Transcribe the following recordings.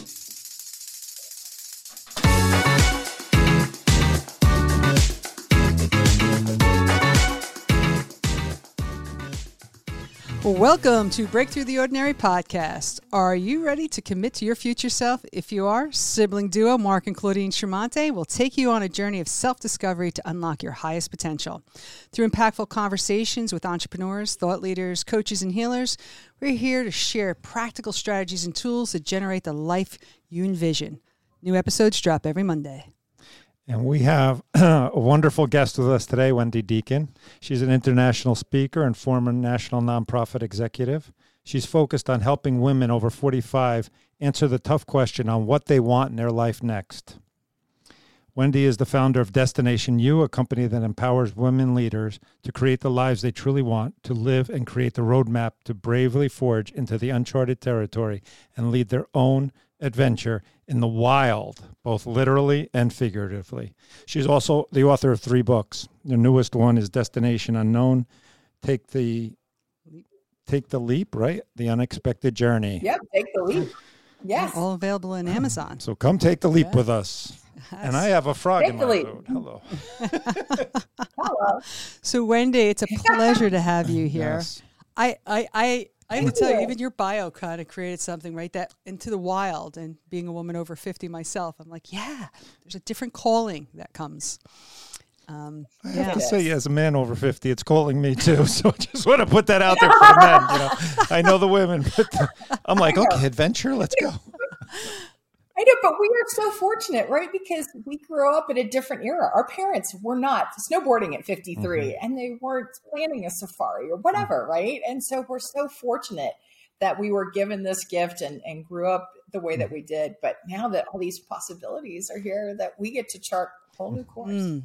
you. Welcome to Breakthrough the Ordinary podcast. Are you ready to commit to your future self? If you are, sibling duo Mark and Claudine Tremonte will take you on a journey of self discovery to unlock your highest potential. Through impactful conversations with entrepreneurs, thought leaders, coaches, and healers, we're here to share practical strategies and tools that generate the life you envision. New episodes drop every Monday. And we have a wonderful guest with us today, Wendy Deacon. She's an international speaker and former national nonprofit executive. She's focused on helping women over 45 answer the tough question on what they want in their life next. Wendy is the founder of Destination U, a company that empowers women leaders to create the lives they truly want, to live and create the roadmap to bravely forge into the uncharted territory and lead their own adventure in the wild, both literally and figuratively. She's also the author of three books. The newest one is Destination Unknown. Take the take the leap, right? The unexpected journey. Yep, take the leap. Yes. All available in Amazon. So come take the leap yeah. with us. Yes. And I have a frog take in my food. Hello. Hello. So Wendy, it's a pleasure to have you here. Yes. I, I, I I have to tell you, even your bio kind of created something, right? That into the wild and being a woman over 50 myself, I'm like, yeah, there's a different calling that comes. Um, I have to say, as a man over 50, it's calling me too. So I just want to put that out there for the men. You know, I know the women, but I'm like, okay, adventure, let's go. I know, but we are so fortunate, right? Because we grew up in a different era. Our parents were not snowboarding at 53 mm-hmm. and they weren't planning a safari or whatever, mm-hmm. right? And so we're so fortunate that we were given this gift and, and grew up the way that mm. we did. But now that all these possibilities are here, that we get to chart a whole new course. Mm.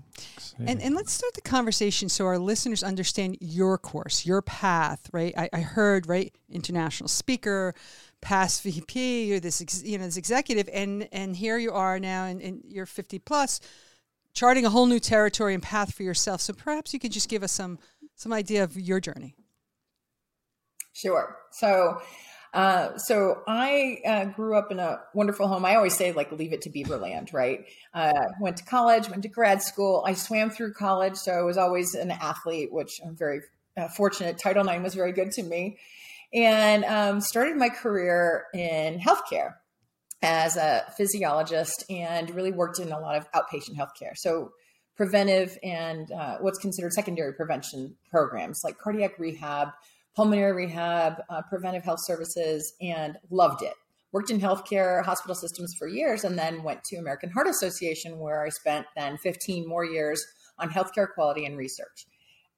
And, and let's start the conversation so our listeners understand your course, your path, right? I, I heard, right, international speaker, past VP, you're this you know this executive, and and here you are now, and, and you're 50 plus, charting a whole new territory and path for yourself. So perhaps you could just give us some some idea of your journey. Sure. So. Uh, so I uh, grew up in a wonderful home. I always say like leave it to Beaverland, right? Uh, went to college, went to grad school. I swam through college, so I was always an athlete, which I'm very uh, fortunate. Title IX was very good to me and um, started my career in healthcare as a physiologist and really worked in a lot of outpatient healthcare. So preventive and uh, what's considered secondary prevention programs like cardiac rehab, pulmonary rehab, uh, preventive health services, and loved it. Worked in healthcare hospital systems for years and then went to American Heart Association where I spent then 15 more years on healthcare quality and research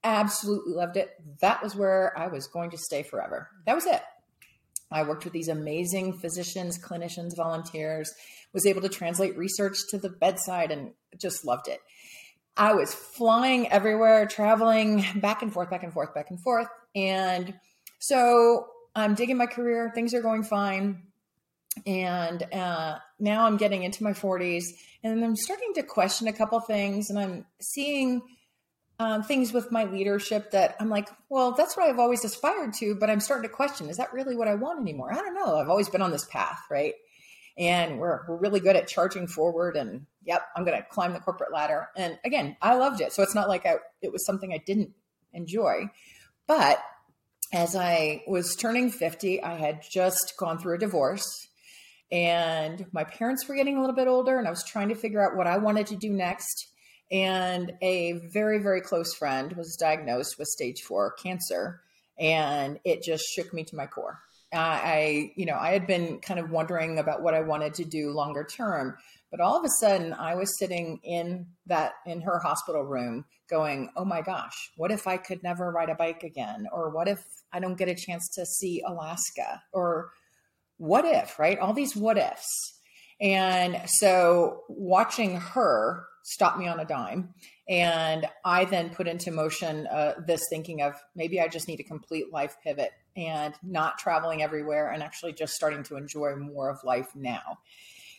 absolutely loved it. That was where I was going to stay forever. That was it. I worked with these amazing physicians, clinicians, volunteers, was able to translate research to the bedside and just loved it. I was flying everywhere, traveling back and forth, back and forth, back and forth. And so I'm digging my career. Things are going fine. And uh, now I'm getting into my 40s and I'm starting to question a couple things. And I'm seeing um, things with my leadership that I'm like, well, that's what I've always aspired to, but I'm starting to question, is that really what I want anymore? I don't know. I've always been on this path, right? And we're, we're really good at charging forward and yep, I'm going to climb the corporate ladder. And again, I loved it. So it's not like I, it was something I didn't enjoy, but as I was turning 50, I had just gone through a divorce and my parents were getting a little bit older and I was trying to figure out what I wanted to do next and a very very close friend was diagnosed with stage four cancer and it just shook me to my core. Uh, i you know i had been kind of wondering about what i wanted to do longer term but all of a sudden i was sitting in that in her hospital room going oh my gosh what if i could never ride a bike again? Or what if i don't get a chance to see alaska? Or what if right? All these what ifs. And so watching her stop me on a dime. And I then put into motion uh, this thinking of maybe I just need a complete life pivot and not traveling everywhere and actually just starting to enjoy more of life now.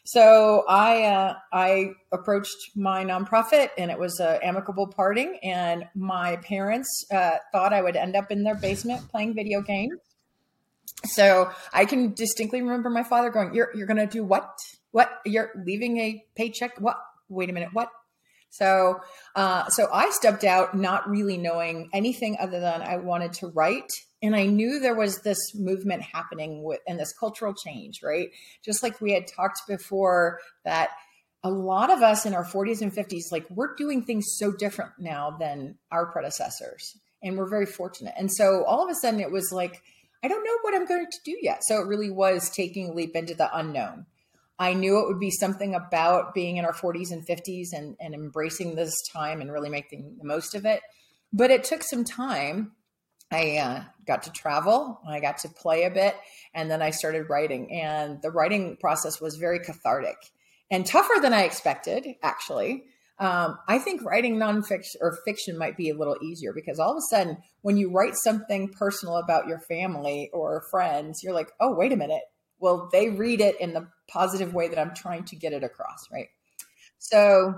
So I uh, I approached my nonprofit and it was an amicable parting. And my parents uh, thought I would end up in their basement playing video games. So I can distinctly remember my father going, "You're you're going to do what? What? You're leaving a paycheck? What? Wait a minute. What?" So, uh, so I stepped out, not really knowing anything other than I wanted to write, and I knew there was this movement happening with and this cultural change, right? Just like we had talked before, that a lot of us in our 40s and 50s, like we're doing things so different now than our predecessors, and we're very fortunate. And so all of a sudden, it was like I don't know what I'm going to do yet. So it really was taking a leap into the unknown. I knew it would be something about being in our 40s and 50s and, and embracing this time and really making the most of it. But it took some time. I uh, got to travel, I got to play a bit, and then I started writing. And the writing process was very cathartic and tougher than I expected, actually. Um, I think writing nonfiction or fiction might be a little easier because all of a sudden, when you write something personal about your family or friends, you're like, oh, wait a minute, Well, they read it in the positive way that I'm trying to get it across, right? So,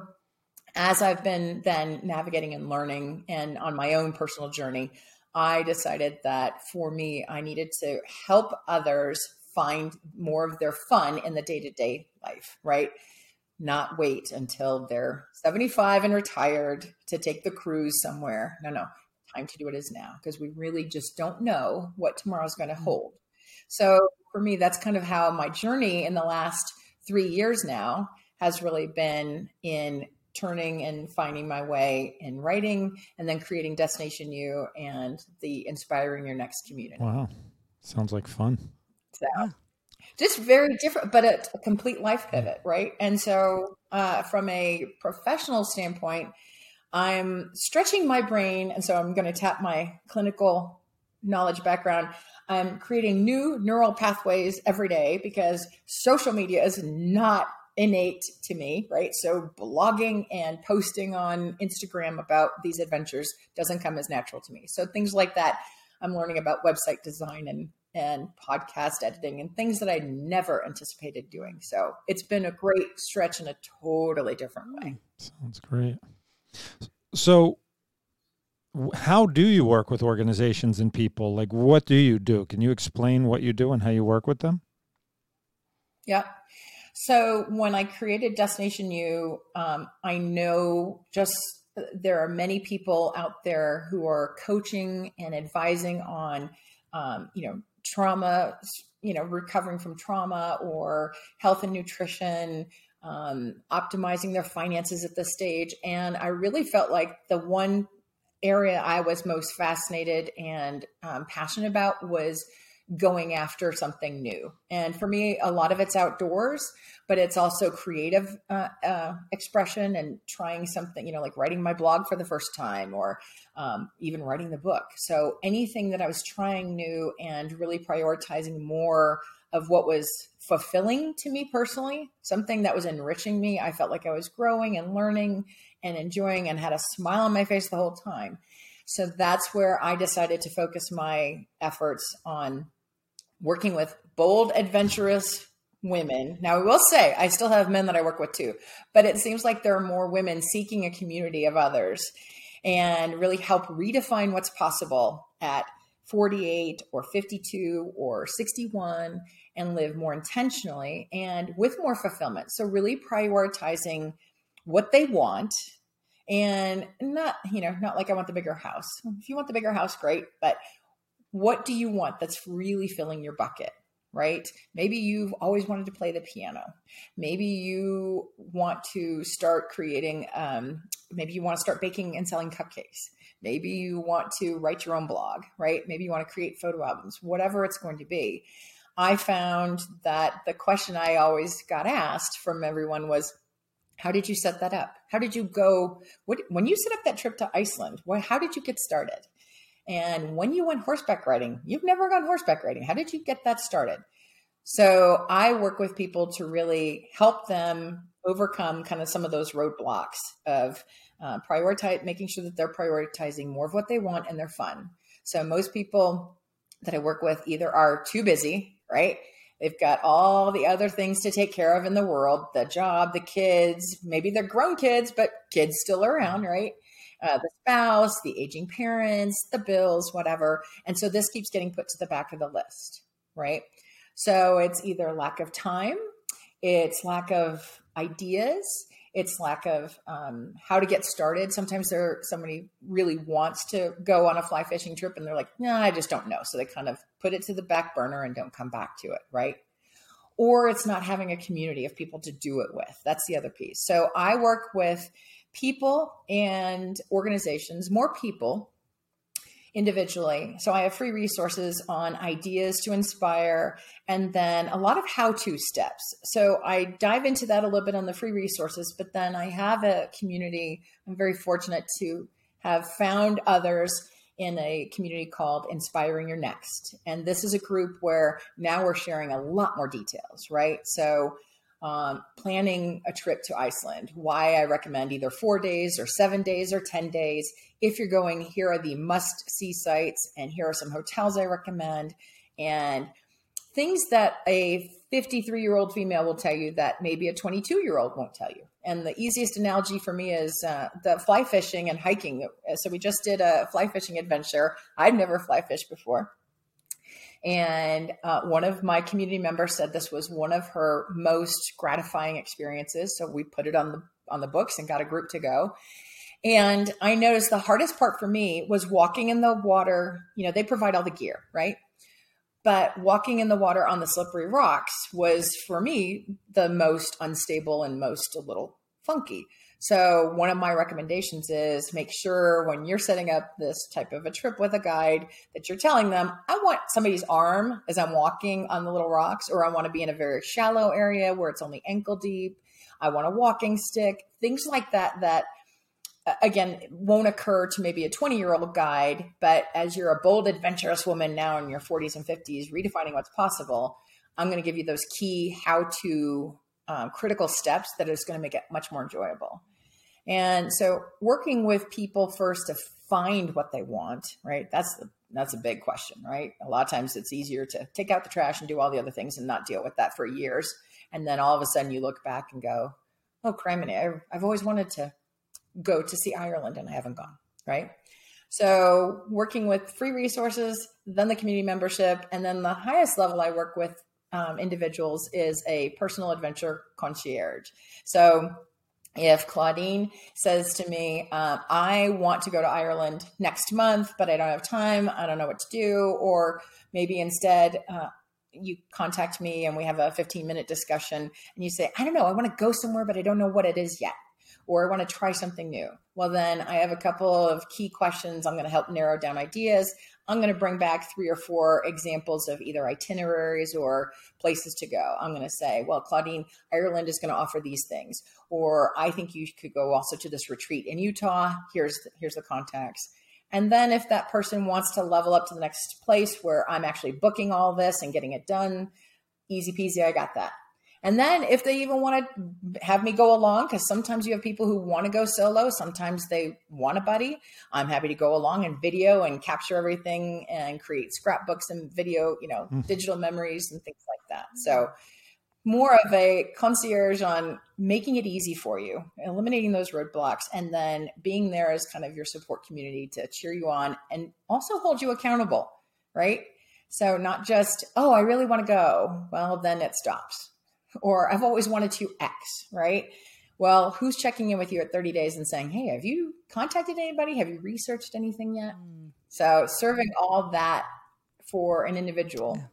as I've been then navigating and learning and on my own personal journey, I decided that for me, I needed to help others find more of their fun in the day to day life, right? Not wait until they're 75 and retired to take the cruise somewhere. No, no, time to do it is now because we really just don't know what tomorrow's going to mm. hold. So for me, that's kind of how my journey in the last three years now has really been in turning and finding my way in writing and then creating Destination U and the inspiring your next community. Wow. Sounds like fun. So just very different, but a, a complete life pivot, right? And so uh, from a professional standpoint, I'm stretching my brain. And so I'm going to tap my clinical knowledge background. I'm creating new neural pathways every day because social media is not innate to me, right? So blogging and posting on Instagram about these adventures doesn't come as natural to me. So things like that, I'm learning about website design and and podcast editing and things that I never anticipated doing. So it's been a great stretch in a totally different way. Sounds great. So how do you work with organizations and people? Like, what do you do? Can you explain what you do and how you work with them? Yeah. So when I created Destination U, um, I know just there are many people out there who are coaching and advising on, um, you know, trauma, you know, recovering from trauma or health and nutrition, um, optimizing their finances at this stage. And I really felt like the one area I was most fascinated and um, passionate about was going after something new. And for me, a lot of it's outdoors, but it's also creative uh, uh, expression and trying something, you know, like writing my blog for the first time or um, even writing the book. So anything that I was trying new and really prioritizing more of what was fulfilling to me personally, something that was enriching me. I felt like I was growing and learning and enjoying and had a smile on my face the whole time. So that's where I decided to focus my efforts on working with bold, adventurous women. Now, I will say I still have men that I work with too, but it seems like there are more women seeking a community of others and really help redefine what's possible at 48 or 52 or 61 and live more intentionally and with more fulfillment. So, really prioritizing what they want and not, you know, not like I want the bigger house. If you want the bigger house, great. But what do you want that's really filling your bucket? right? Maybe you've always wanted to play the piano. Maybe you want to start creating, um, maybe you want to start baking and selling cupcakes. Maybe you want to write your own blog, right? Maybe you want to create photo albums, whatever it's going to be. I found that the question I always got asked from everyone was, how did you set that up? How did you go? What, when you set up that trip to Iceland, what, how did you get started? And when you went horseback riding, you've never gone horseback riding. How did you get that started? So I work with people to really help them overcome kind of some of those roadblocks of uh, prioritize, making sure that they're prioritizing more of what they want and their fun. So most people that I work with either are too busy, right? They've got all the other things to take care of in the world the job, the kids, maybe they're grown kids, but kids still around, right? Uh, the spouse, the aging parents, the bills, whatever. And so this keeps getting put to the back of the list. right? So it's either lack of time, it's lack of ideas, it's lack of um, how to get started. Sometimes there somebody really wants to go on a fly fishing trip and they're like, no, nah, I just don't know. So they kind of put it to the back burner and don't come back to it, right? Or it's not having a community of people to do it with. That's the other piece. So I work with people and organizations, more people individually. So I have free resources on ideas to inspire and then a lot of how to steps. So I dive into that a little bit on the free resources, but then I have a community. I'm very fortunate to have found others in a community called Inspiring Your Next. And this is a group where now we're sharing a lot more details, right? So um, planning a trip to Iceland, why I recommend either four days or seven days or 10 days. If you're going, here are the must see sites, and here are some hotels I recommend, and things that a 53 year old female will tell you that maybe a 22 year old won't tell you. And the easiest analogy for me is uh, the fly fishing and hiking. So we just did a fly fishing adventure. I've never fly fished before. And uh, one of my community members said this was one of her most gratifying experiences. So we put it on the on the books and got a group to go. And I noticed the hardest part for me was walking in the water. You know, they provide all the gear, right? But walking in the water on the slippery rocks was for me the most unstable and most a little funky. So one of my recommendations is make sure when you're setting up this type of a trip with a guide that you're telling them, I want somebody's arm as I'm walking on the little rocks, or I want to be in a very shallow area where it's only ankle deep. I want a walking stick, things like that, that again won't occur to maybe a 20 year old guide but as you're a bold adventurous woman now in your 40s and 50s redefining what's possible i'm going to give you those key how to um, critical steps that is going to make it much more enjoyable and so working with people first to find what they want, right? That's the that's a big question, right? A lot of times it's easier to take out the trash and do all the other things and not deal with that for years. And then all of a sudden you look back and go, oh, criminy, I've, I've always wanted to go to see Ireland and I haven't gone, right? So working with free resources, then the community membership, and then the highest level I work with um, individuals is a personal adventure concierge. So if Claudine says to me, uh, I want to go to Ireland next month, but I don't have time, I don't know what to do, or maybe instead, uh, you contact me and we have a 15 minute discussion and you say, I don't know, I want to go somewhere, but I don't know what it is yet or I want to try something new. Well, then I have a couple of key questions. I'm going to help narrow down ideas. I'm going to bring back three or four examples of either itineraries or places to go. I'm going to say, well, Claudine, Ireland is going to offer these things, or I think you could go also to this retreat in Utah. Here's the, here's the contacts. And then if that person wants to level up to the next place where I'm actually booking all this and getting it done, easy peasy, I got that. And then if they even want to have me go along, because sometimes you have people who want to go solo, sometimes they want a buddy. I'm happy to go along and video and capture everything and create scrapbooks and video, you know, mm. digital memories and things like that. So more of a concierge on making it easy for you, eliminating those roadblocks, and then being there as kind of your support community to cheer you on and also hold you accountable, right? So not just, oh, I really want to go. Well, then it stops or I've always wanted to X, right? Well, who's checking in with you at 30 days and saying, hey, have you contacted anybody? Have you researched anything yet? Mm. So, serving all that for an individual. Yeah.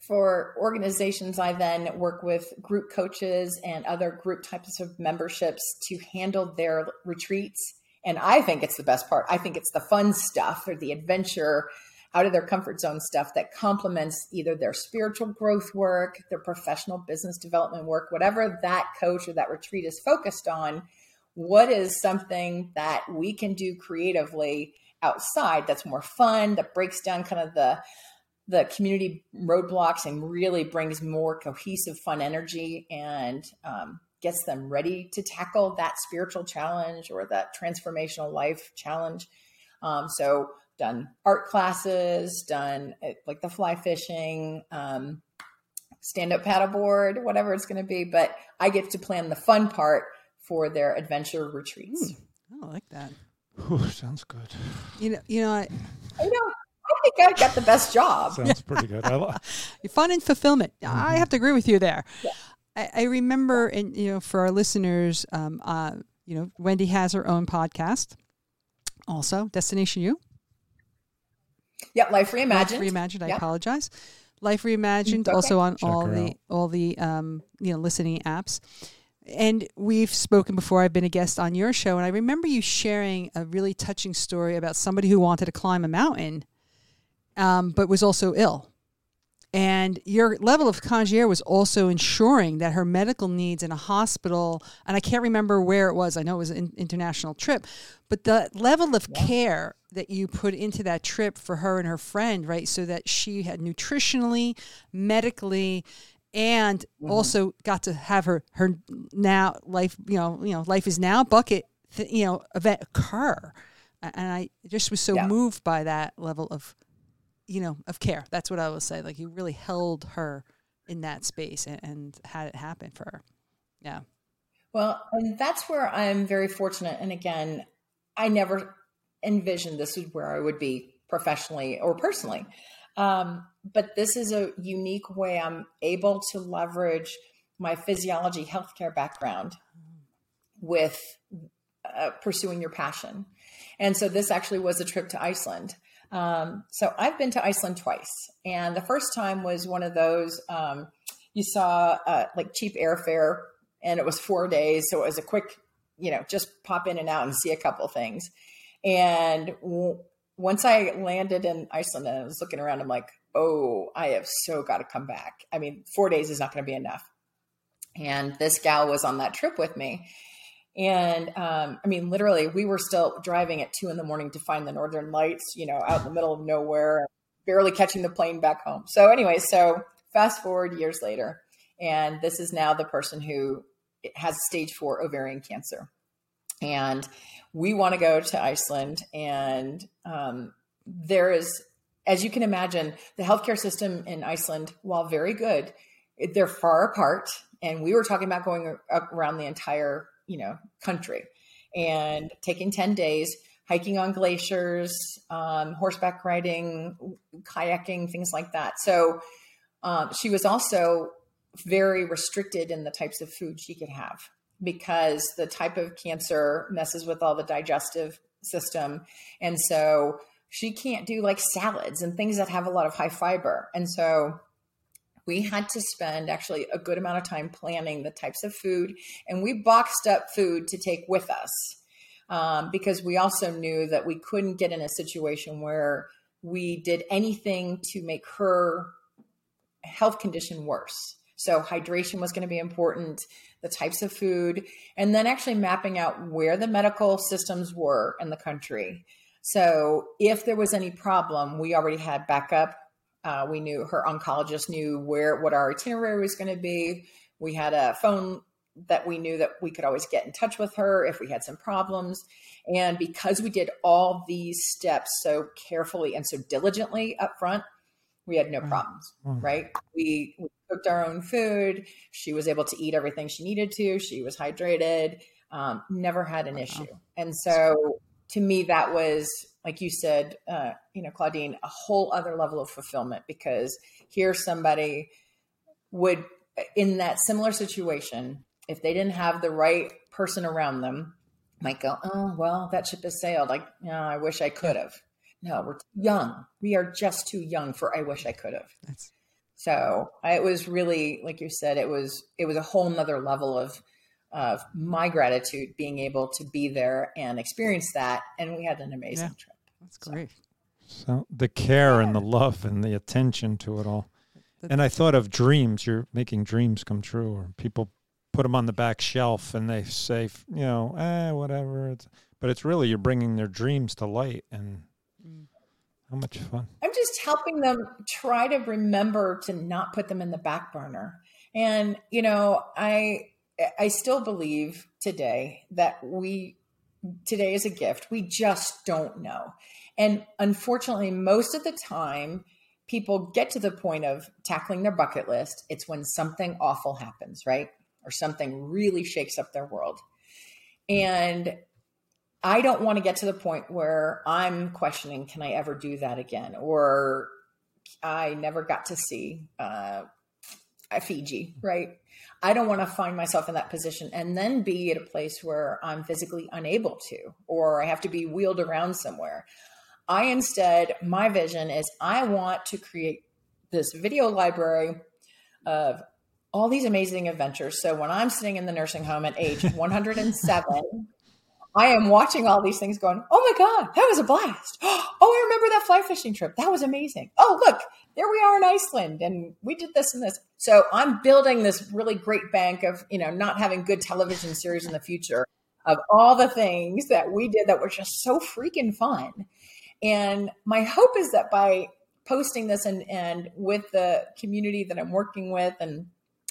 For organizations, I then work with group coaches and other group types of memberships to handle their retreats. And I think it's the best part. I think it's the fun stuff or the adventure out of their comfort zone stuff that complements either their spiritual growth work, their professional business development work, whatever that coach or that retreat is focused on. What is something that we can do creatively outside that's more fun, that breaks down kind of the the community roadblocks and really brings more cohesive, fun energy and um, gets them ready to tackle that spiritual challenge or that transformational life challenge. Um, so done art classes, done eh, like the fly fishing, um, stand up paddleboard, whatever it's going to be. But I get to plan the fun part for their adventure retreats. Mm, I like that. Ooh, sounds good. You know, you know, I, I know. I think I got the best job. Sounds pretty good. I lo- Fun and fulfillment. I Mm-hmm. have to agree with you there. Yeah. I, I remember, and you know, for our listeners, um, uh, you know, Wendy has her own podcast. Also, Destination U. Yep, Life Reimagined. Life Reimagined. I Yep. apologize. Life Reimagined. Okay. Also on Check all the out. all the um, you know listening apps. And we've spoken before. I've been a guest on your show, and I remember you sharing a really touching story about somebody who wanted to climb a mountain, um, but was also ill. And your level of concierge was also ensuring that her medical needs in a hospital, and I can't remember where it was. I know it was an international trip, but the level of care that you put into that trip for her and her friend, right? So that she had nutritionally, medically, and mm-hmm. also got to have her her now life, you know, you know, life is now bucket, th- you know, event occur. And I just was so Yeah. moved by that level of you know, of care. That's what I will say. Like you really held her in that space and, and had it happen for her. Yeah. Well, and that's where I'm very fortunate. And again, I never envisioned this is where I would be professionally or personally. Um, but this is a unique way I'm able to leverage my physiology healthcare background with uh, pursuing your passion. And so this actually was a trip to Iceland. Um, so I've been to Iceland twice, and the first time was one of those um, you saw uh, like cheap airfare, and it was four days, so it was a quick, you know, just pop in and out and see a couple things. And w- once I landed in Iceland and I was looking around, I'm like, oh, I have so got to come back. I mean, four days is not going to be enough. And this gal was on that trip with me. And um, I mean, literally, we were still driving at two in the morning to find the northern lights, you know, out in the middle of nowhere, barely catching the plane back home. So, anyway, so fast forward years later, and this is now the person who has stage four ovarian cancer. And we want to go to Iceland. And um, there is, as you can imagine, the healthcare system in Iceland, while very good, they're far apart. And we were talking about going around the entire you know country. And taking 10 days hiking on glaciers um, horseback riding kayaking things like that. So um, she was also very restricted in the types of food she could have because the type of cancer messes with all the digestive system. And so she can't do like salads and things that have a lot of high fiber. And so we had to spend actually a good amount of time planning the types of food and we boxed up food to take with us um, because we also knew that we couldn't get in a situation where we did anything to make her health condition worse. So hydration was going to be important the types of food and then actually mapping out where the medical systems were in the country. So if there was any problem we already had backup uh, we knew her oncologist knew where what our itinerary was going to be. We had a phone that we knew that we could always get in touch with her if we had some problems. And because we did all these steps so carefully and so diligently up front, we had no problems, Mm. right? We, we cooked our own food. She was able to eat everything she needed to. She was hydrated. Um, never had an issue. And so to me, that was like you said, uh, you know, Claudine, a whole other level of fulfillment because here somebody would, in that similar situation, if they didn't have the right person around them, might go, oh, well, that ship has sailed. Like, know, I wish I could have. No, we're young. We are just too young for I wish I could have. That's So it was really, like you said, it was it was a whole nother level of of my gratitude being able to be there and experience that. And we had an amazing Yeah. trip. That's great. So the care and the love and the attention to it all. And I thought of dreams. You're making dreams come true, or people put them on the back shelf and they say, you know, eh, whatever. It's, but it's really you're bringing their dreams to light, and Mm. how much fun. I'm just helping them try to remember to not put them in the back burner. And you know, I I still believe today that we today is a gift. We just don't know. And unfortunately, most of the time people get to the point of tackling their bucket list, it's when something awful happens, right? Or something really shakes up their world. And I don't want to get to the point where I'm questioning, can I ever do that again? Or I never got to see uh, Fiji, right? I don't want to find myself in that position and then be at a place where I'm physically unable to, or I have to be wheeled around somewhere. I instead, my vision is I want to create this video library of all these amazing adventures. So when I'm sitting in the nursing home at age 107, I am watching all these things going, oh my God, that was a blast. Oh, I remember that fly fishing trip. That was amazing. Oh, look, there we are in Iceland and we did this and this. So I'm building this really great bank of, you know, not having good television series in the future of all the things that we did that were just so freaking fun. And my hope is that by posting this and, and with the community that I'm working with and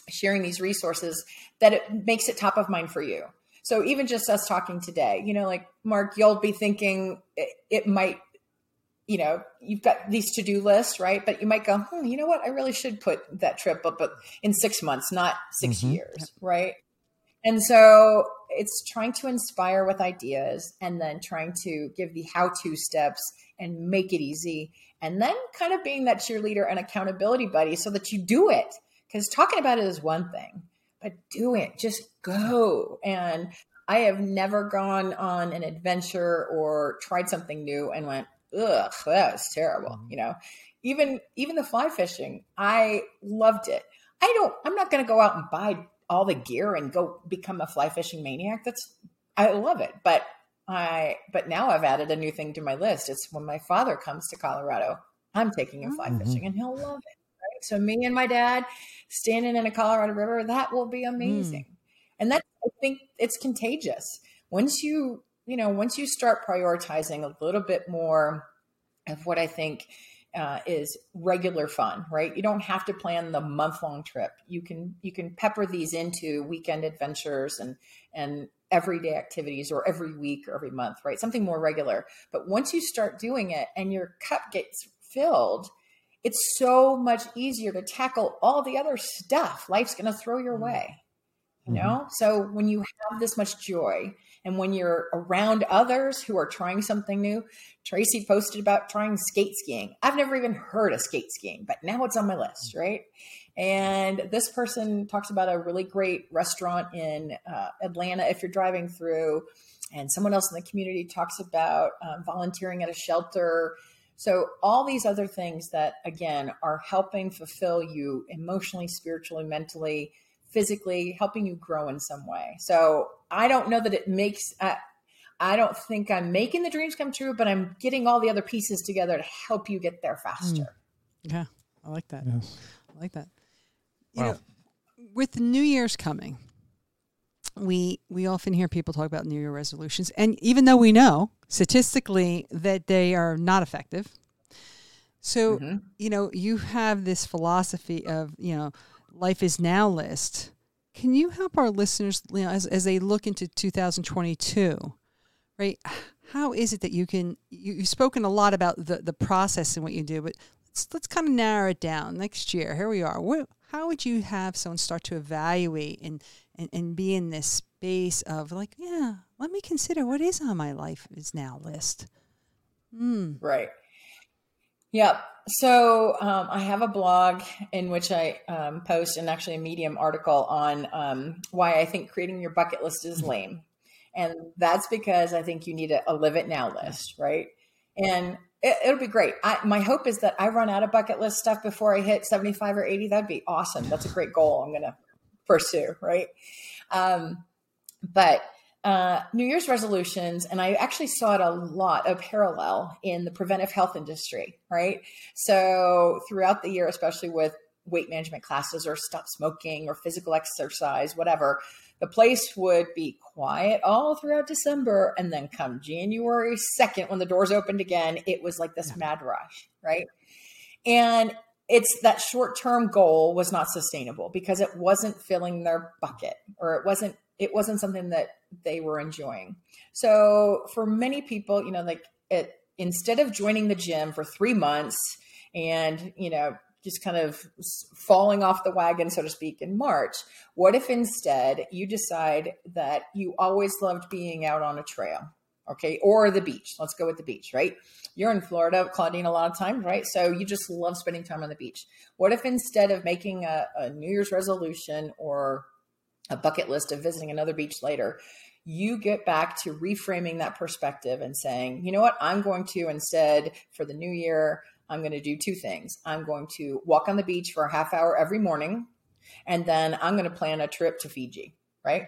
sharing these resources, that it makes it top of mind for you. So even just us talking today, you know, like Mark, you'll be thinking it, it might, you know, you've got these to-do lists, right? But you might go, hmm, you know what? I really should put that trip up but in six months, not 6 mm-hmm. years, right? And so it's trying to inspire with ideas and then trying to give the how-to steps and make it easy. And then kind of being that cheerleader and accountability buddy so that you do it. Because talking about it is one thing but do it. Just go. And I have never gone on an adventure or tried something new and went, ugh, that was terrible. Mm-hmm. You know, even even the fly fishing, I loved it. I don't. I'm not going to go out and buy all the gear and go become a fly fishing maniac. That's I love it, but I but now I've added a new thing to my list. It's when my father comes to Colorado, I'm taking him fly mm-hmm. fishing, and he'll love it. So me and my dad standing in a Colorado River, that will be amazing. Mm. And that I think it's contagious. Once you, you know, once you start prioritizing a little bit more of what I think uh, is regular fun, right? You don't have to plan the month long trip. You can you can pepper these into weekend adventures and and everyday activities or every week or every month, right? Something more regular. But once you start doing it and your cup gets filled, it's so much easier to tackle all the other stuff life's going to throw your mm-hmm. way. You know? Mm-hmm. So when you have this much joy and when you're around others who are trying something new, Tracy posted about trying skate skiing. I've never even heard of skate skiing, but now it's on my list, mm. right? And this person talks about a really great restaurant in uh, Atlanta if you're driving through. And someone else in the community talks about um, volunteering at a shelter so, all these other things that, again, are helping fulfill you emotionally, spiritually, mentally, physically, helping you grow in some way. So, I don't know that it makes, uh, I don't think I'm making the dreams come true, but I'm getting all the other pieces together to help you get there faster. Mm. Yeah, I like that. Yes. I like that. You wow. know, with New Year's coming, we we often hear people talk about New Year resolutions, and even though we know statistically that they are not effective, so mm-hmm. you know you have this philosophy of you know life is now list. Can you help our listeners you know, as as they look into 2022, right? How is it that you can you, you've spoken a lot about the the process and what you do, but let's let's kind of narrow it down. Next year, here we are. What, how would you have someone start to evaluate and and, and be in this space of like, yeah, let me consider what is on my life is now list. Mm. Right. Yep. So um, I have a blog in which I um, post and actually a Medium article on um, why I think creating your bucket list is lame. And that's because I think you need a, a live it now list, right? And it, will be great. I, my hope is that I run out of bucket list stuff before I hit 75 or 80. That'd be awesome. That's a great goal. I'm going to pursue, right? Um, but uh, New Year's resolutions, and I actually saw it a lot, of parallel in the preventive health industry, right? So throughout the year, especially with weight management classes or stop smoking or physical exercise, whatever, the place would be quiet all throughout December. And then come January 2nd, when the doors opened again, it was like this mad rush, right? And it's that short term goal was not sustainable because it wasn't filling their bucket or it wasn't it wasn't something that they were enjoying so for many people you know like it instead of joining the gym for three months and you know just kind of falling off the wagon so to speak in march what if instead you decide that you always loved being out on a trail Okay. Or the beach. Let's go with the beach, right? You're in Florida, Claudine, a lot of times, right? So you just love spending time on the beach. What if instead of making a, a New Year's resolution or a bucket list of visiting another beach later, you get back to reframing that perspective and saying, you know what, I'm going to instead for the new year, I'm going to do two things. I'm going to walk on the beach for a half hour every morning, and then I'm going to plan a trip to Fiji, right?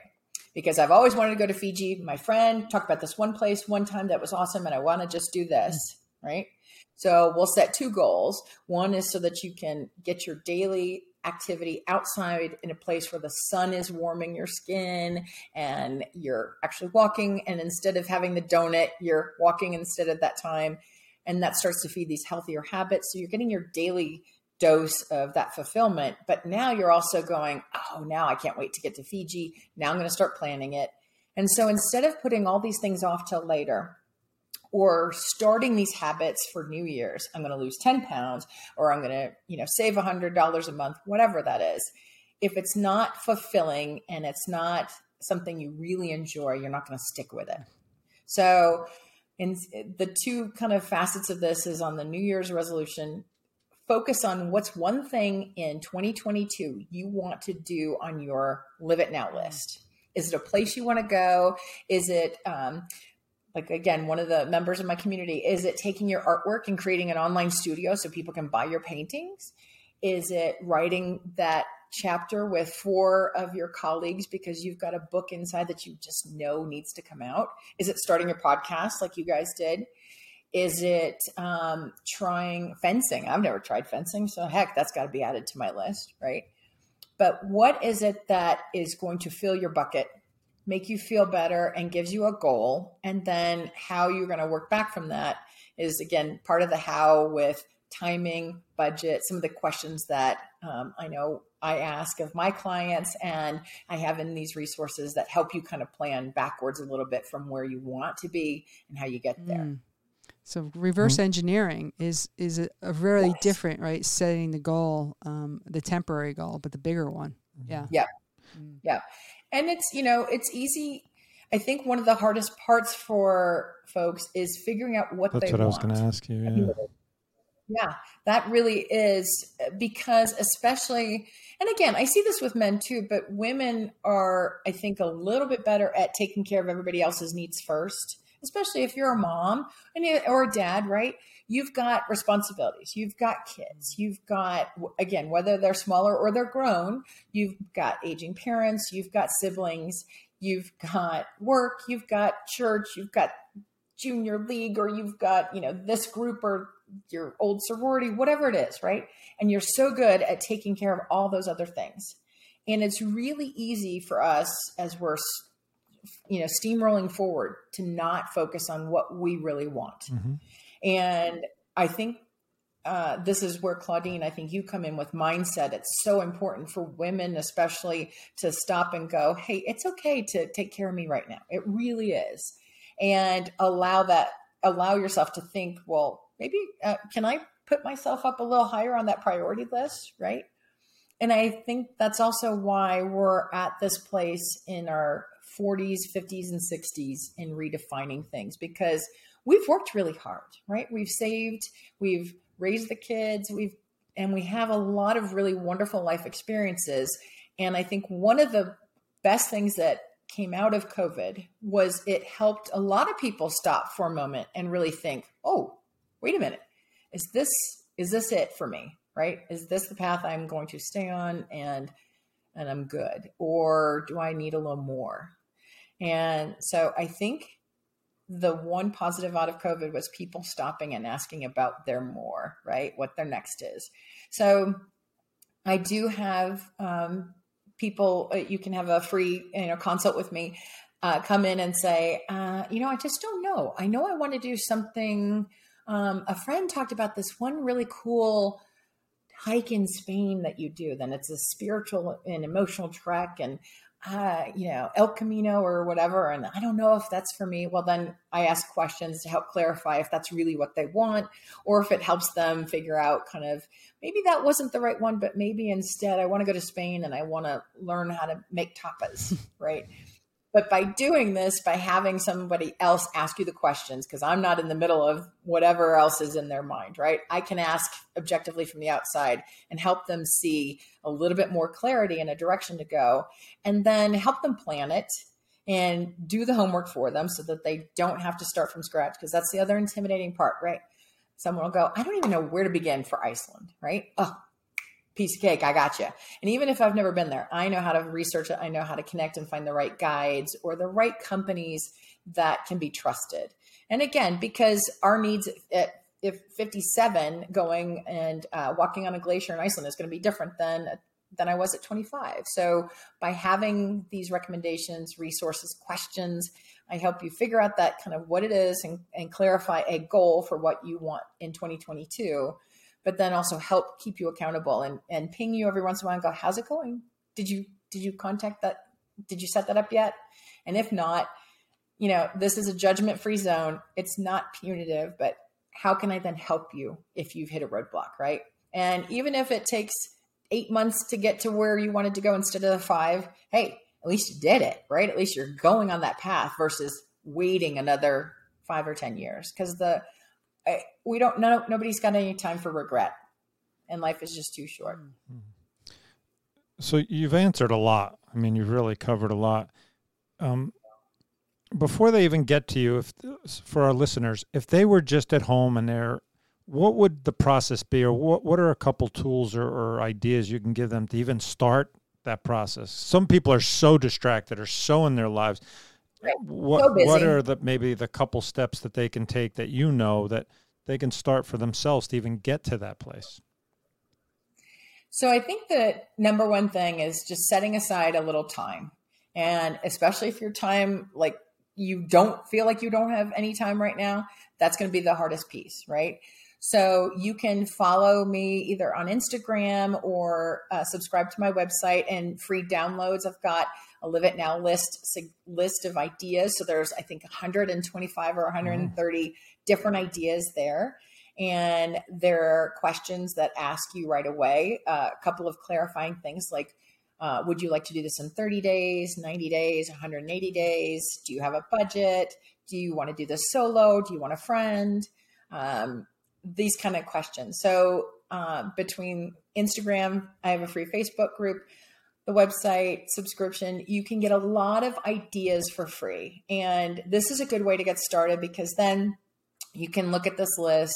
Because I've always wanted to go to Fiji. My friend talked about this one place one time that was awesome, and I want to just do this, right? So we'll set two goals. One is so that you can get your daily activity outside in a place where the sun is warming your skin and you're actually walking. And instead of having the donut, you're walking instead of that time. And that starts to feed these healthier habits. So you're getting your daily dose of that fulfillment. But now you're also going, oh, now I can't wait to get to Fiji. Now I'm going to start planning it. And so instead of putting all these things off till later, or starting these habits for New Year's. I'm going to lose 10 pounds or I'm going to, you know, save $100 a month, whatever that is. If it's not fulfilling and it's not something you really enjoy, you're not going to stick with it. So, in the two kind of facets of this is on the New Year's resolution, focus on what's one thing in 2022 you want to do on your live it now list. Is it a place you want to go? Is it um, like again one of the members of my community is it taking your artwork and creating an online studio so people can buy your paintings? Is it writing that chapter with four of your colleagues because you've got a book inside that you just know needs to come out? Is it starting your podcast like you guys did? Is it um, trying fencing? I've never tried fencing so heck that's got to be added to my list right? But what is it that is going to fill your bucket make you feel better and gives you a goal. And then how you're going to work back from that is again part of the how with timing, budget, some of the questions that um, I know I ask of my clients, and I have in these resources that help you kind of plan backwards a little bit from where you want to be and how you get there. Mm. So reverse mm-hmm. engineering is is a, a really yes. different, right? Setting the goal, um, the temporary goal, but the bigger one. Mm-hmm. Yeah. Yeah. Mm. Yeah and it's you know it's easy. I think one of the hardest parts for folks is figuring out what that's what want. i was going to ask you yeah. yeah that really is because especially and again i see this with men too but women are i think a little bit better at taking care of everybody else's needs first especially if you're a mom and or a dad right you've got responsibilities, you've got kids, mm-hmm. you've got, again, whether they're smaller or they're grown, you've got aging parents, you've got siblings, you've got work, you've got church, you've got junior league, or you've got, you know, this group or your old sorority, whatever it is, right? And you're so good at taking care of all those other things. And it's really easy for us as we're you know steamrolling forward to not focus on what we really want mm-hmm. And I think uh, this is where Claudine, I think you come in with mindset. It's so important for women, especially to stop and go, hey, it's okay to take care of me right now. It really is. And allow that, allow yourself to think, well, maybe uh, can I put myself up a little higher on that priority list? Right. And I think that's also why we're at this place in our 40s, 50s, and 60s in redefining things because we've worked really hard, right? We've saved, we've raised the kids, we've and we have a lot of really wonderful life experiences. And I think one of the best things that came out of COVID was it helped a lot of people stop for a moment and really think, oh, wait a minute. Is this is this it for me? Right? Is this the path I'm going to stay on and and I'm good? Or do I need a little more? And so I think the one positive out of COVID was people stopping and asking about their more, right? What their next is. So I do have um, people, uh, you can have a free, you know, consult with me, uh, come in and say, uh, you know, I just don't know. I know I want to do something. Um, a friend talked about this one really cool hike in Spain that you do. Then it's a spiritual and emotional trek. And uh, you know, El Camino or whatever, and I don't know if that's for me. Well, then I ask questions to help clarify if that's really what they want, or if it helps them figure out kind of maybe that wasn't the right one, but maybe instead I want to go to Spain and I want to learn how to make tapas, right? But by doing this, by having somebody else ask you the questions, because I'm not in the middle of whatever else is in their mind, right? I can ask objectively from the outside and help them see a little bit more clarity and a direction to go, and then help them plan it and do the homework for them so that they don't have to start from scratch. Because that's the other intimidating part, right? Someone will go, I don't even know where to begin for Iceland, right? Oh, piece of cake. I got you. And even if I've never been there, I know how to research it. I know how to connect and find the right guides or the right companies that can be trusted. And again, because our needs at if 57 going and uh, walking on a glacier in Iceland is going to be different than than I was at 25. So by having these recommendations, resources, questions, I help you figure out that kind of what it is and, and clarify a goal for what you want in 2022 but then also help keep you accountable and, and ping you every once in a while and go, how's it going? Did you, did you contact that? Did you set that up yet? And if not, you know, this is a judgment free zone. It's not punitive, but how can I then help you if you've hit a roadblock, right? And even if it takes eight months to get to where you wanted to go instead of the five, hey, at least you did it, right? At least you're going on that path versus waiting another five or 10 years. Because the, we don't no, nobody's got any time for regret. And life is just too short. So you've answered a lot. I mean you've really covered a lot. Um, before they even get to you if for our listeners if they were just at home and they're what would the process be or what, what are a couple tools or, or ideas you can give them to even start that process? Some people are so distracted or so in their lives what so what are the maybe the couple steps that they can take that you know that they can start for themselves to even get to that place? So I think the number one thing is just setting aside a little time. And especially if your time like you don't feel like you don't have any time right now, that's going to be the hardest piece, right? So you can follow me either on Instagram or uh, subscribe to my website and free downloads. I've got a Live It Now list list of ideas. So there's I think 125 or 130 mm-hmm. different ideas there. And there are questions that ask you right away uh, a couple of clarifying things like uh, would you like to do this in 30 days, 90 days, 180 days? Do you have a budget? Do you want to do this solo? Do you want a friend? Um, these kind of questions. So uh, between Instagram, I have a free Facebook group, the website subscription, you can get a lot of ideas for free. And this is a good way to get started because then you can look at this list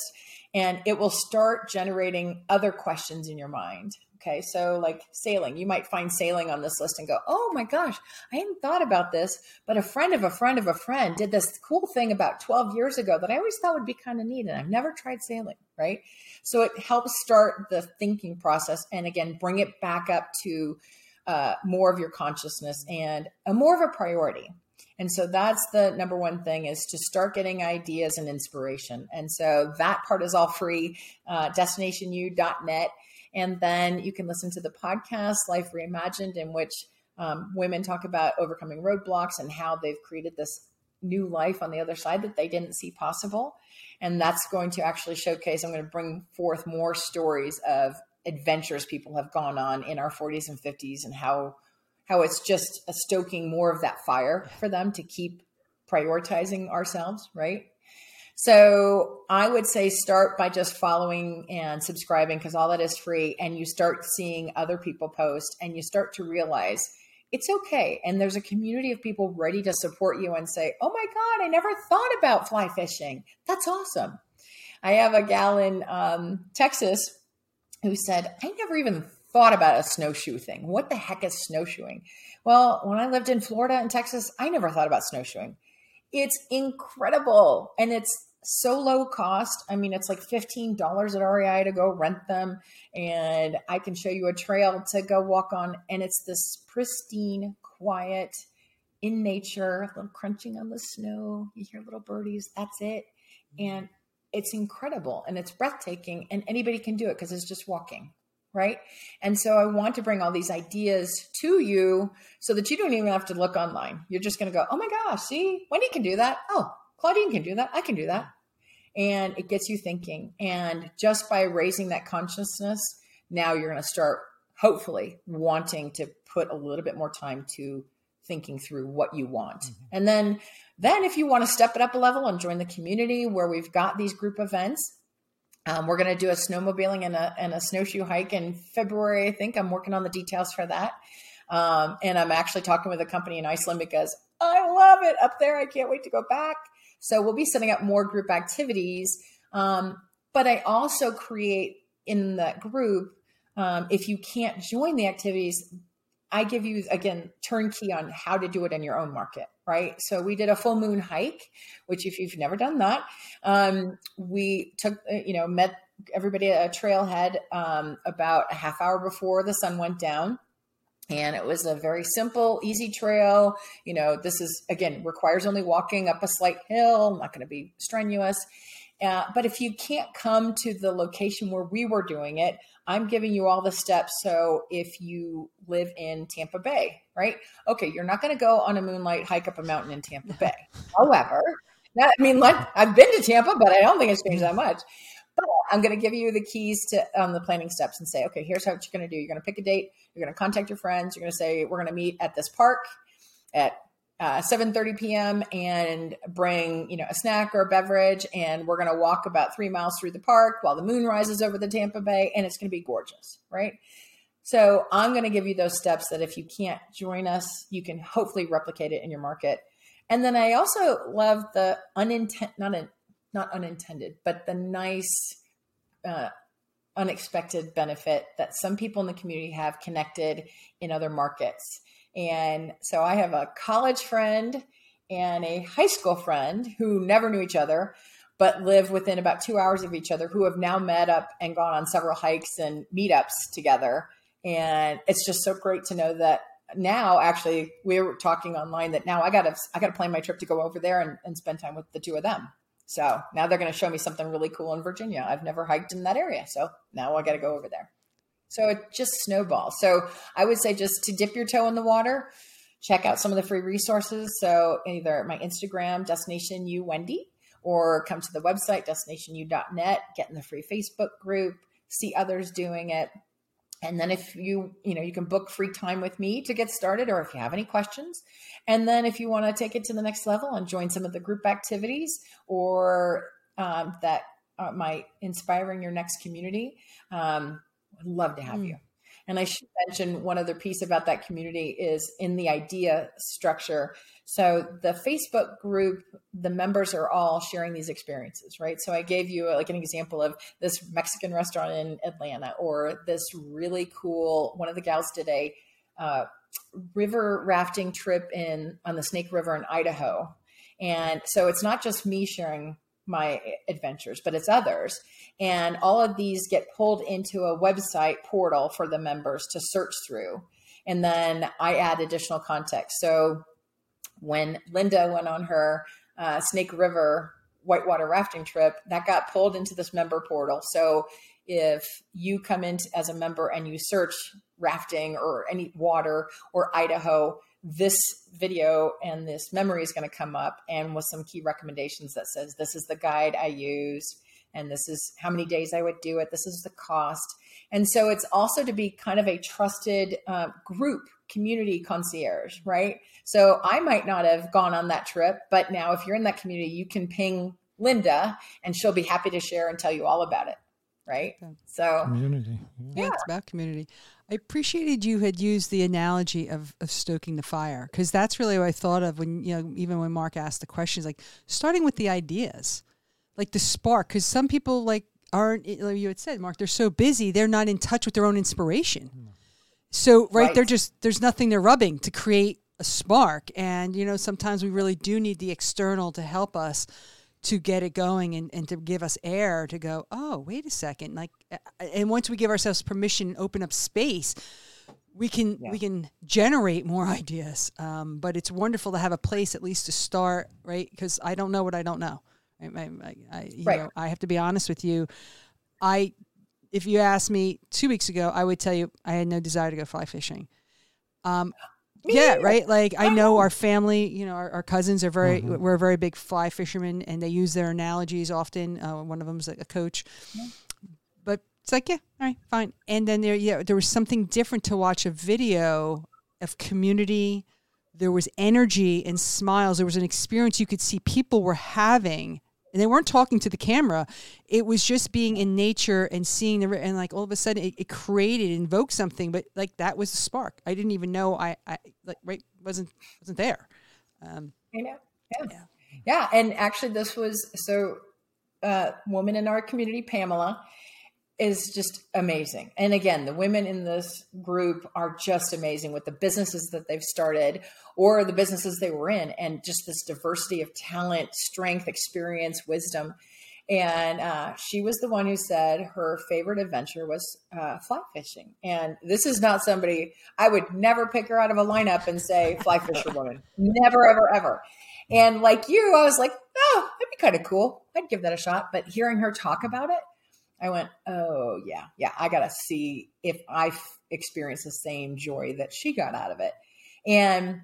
and it will start generating other questions in your mind. Okay, so like sailing, you might find sailing on this list and go, oh my gosh, I hadn't thought about this, but a friend of a friend of a friend did this cool thing about 12 years ago that I always thought would be kind of neat, and I've never tried sailing, right? So it helps start the thinking process and again, bring it back up to uh, more of your consciousness and a more of a priority. And so that's the number one thing is to start getting ideas and inspiration. And so that part is all free, uh, destinationu.net. And then you can listen to the podcast, Life Reimagined, in which um, women talk about overcoming roadblocks and how they've created this new life on the other side that they didn't see possible. And that's going to actually showcase, I'm going to bring forth more stories of adventures people have gone on in our 40s and 50s and how how it's just a stoking more of that fire for them to keep prioritizing ourselves, right? So I would say start by just following and subscribing because all that is free. And you start seeing other people post and you start to realize it's okay. And there's a community of people ready to support you and say, oh my God, I never thought about fly fishing. That's awesome. I have a gal in um, Texas who said, I never even thought about a snowshoe thing. What the heck is snowshoeing? Well, when I lived in Florida and Texas, I never thought about snowshoeing. It's incredible. And it's so low cost. I mean, it's like $15 at REI to go rent them. And I can show you a trail to go walk on. And it's this pristine, quiet, in nature, a little crunching on the snow. You hear little birdies. That's it. And it's incredible and it's breathtaking. And anybody can do it because it's just walking. Right. And so I want to bring all these ideas to you so that you don't even have to look online. You're just going to go, oh my gosh, see, Wendy can do that. Oh, Claudine can do that. I can do that. And it gets you thinking. And just by raising that consciousness, now you're going to start hopefully wanting to put a little bit more time to thinking through what you want. Mm-hmm. And then then if you want to step it up a level and join the community where we've got these group events, um, we're going to do a snowmobiling and a, and a snowshoe hike in February. I think I'm working on the details for that. Um, and I'm actually talking with a company in Iceland because I love it up there. I can't wait to go back. So we'll be setting up more group activities. Um, but I also create in that group, um, if you can't join the activities, I give you again turnkey on how to do it in your own market, right? So we did a full moon hike, which if you've never done that, um, we took uh, you know met everybody at a trailhead um, about a half hour before the sun went down. And it was a very simple, easy trail. You know, this is again requires only walking up a slight hill, not going to be strenuous. Uh, but if you can't come to the location where we were doing it, I'm giving you all the steps. So if you live in Tampa Bay, right? Okay, you're not going to go on a moonlight hike up a mountain in Tampa Bay. However, that, I mean, like, I've been to Tampa, but I don't think it's changed that much. But I'm going to give you the keys to um, the planning steps and say, okay, here's how you're going to do. You're going to pick a date. You're going to contact your friends. You're going to say, we're going to meet at this park at uh, 7.30 p.m. and bring, you know, a snack or a beverage. And we're going to walk about three miles through the park while the moon rises over the Tampa Bay. And it's going to be gorgeous, right? So I'm going to give you those steps that if you can't join us, you can hopefully replicate it in your market. And then I also love the unintended, not, a, not unintended, but the nice, uh, unexpected benefit that some people in the community have connected in other markets. And so I have a college friend and a high school friend who never knew each other, but live within about two hours of each other, who have now met up and gone on several hikes and meetups together. And it's just so great to know that now actually we were talking online that now I gotta I gotta plan my trip to go over there and, and spend time with the two of them. So now they're gonna show me something really cool in Virginia. I've never hiked in that area. So now I gotta go over there. So it just snowballs. So I would say just to dip your toe in the water, check out some of the free resources. So either my Instagram, Destination U Wendy, or come to the website, destinationu.net, get in the free Facebook group, see others doing it. And then if you, you know, you can book free time with me to get started or if you have any questions. And then if you want to take it to the next level and join some of the group activities or um, that uh, might inspiring your next community, um, would love to have mm. you. And I should mention one other piece about that community is in the idea structure. So the Facebook group, the members are all sharing these experiences, right? So I gave you like an example of this Mexican restaurant in Atlanta, or this really cool. One of the gals did a uh, river rafting trip in on the Snake River in Idaho, and so it's not just me sharing my adventures, but it's others. And all of these get pulled into a website portal for the members to search through. And then I add additional context. So when Linda went on her uh, Snake River whitewater rafting trip, that got pulled into this member portal. So if you come in as a member and you search rafting or any water or Idaho, this video and this memory is going to come up and with some key recommendations that says this is the guide I use and this is how many days I would do it. This is the cost. And so it's also to be kind of a trusted uh, group community concierge, right? So I might not have gone on that trip, but now if you're in that community, you can ping Linda and she'll be happy to share and tell you all about it. Right. So community. Yeah. yeah, it's about community. I appreciated you had used the analogy of, of stoking the fire because that's really what I thought of when, you know, even when Mark asked the questions, like starting with the ideas, like the spark. Because some people, like, aren't, eh, like you had said, Mark, they're so busy, they're not in touch with their own inspiration. So, right, right, they're just, there's nothing they're rubbing to create a spark. And, you know, sometimes we really do need the external to help us to get it going and, and to give us air to go, oh, wait a second. Like, and once we give ourselves permission, and open up space, we can yeah. we can generate more ideas. Um, but it's wonderful to have a place at least to start, right? Because I don't know what I don't know. I, I, I, right. Know, I have to be honest with you. I, if you asked me two weeks ago, I would tell you I had no desire to go fly fishing. Um, yeah, right. Like I know our family, you know, our, our cousins are very, mm-hmm. we're very big fly fishermen, and they use their analogies often. Uh, one of them's like a coach, but it's like, yeah, all right, fine. And then there, yeah, there was something different to watch a video of community there was energy and smiles. There was an experience you could see people were having and they weren't talking to the camera. It was just being in nature and seeing the and like all of a sudden it, it created, invoked something. But like that was the spark. I didn't even know I, I like right wasn't wasn't there. Um, I know. Yeah. yeah. yeah. And actually, this was so. Uh, woman in our community, Pamela, is just amazing. And again, the women in this group are just amazing with the businesses that they've started or the businesses they were in, and just this diversity of talent, strength, experience, wisdom. And uh, she was the one who said her favorite adventure was uh, fly fishing. And this is not somebody I would never pick her out of a lineup and say, fly fisher woman. Never, ever, ever. And like you, I was like, oh, that'd be kind of cool. I'd give that a shot. But hearing her talk about it, I went, oh, yeah, yeah, I got to see if I experience the same joy that she got out of it. And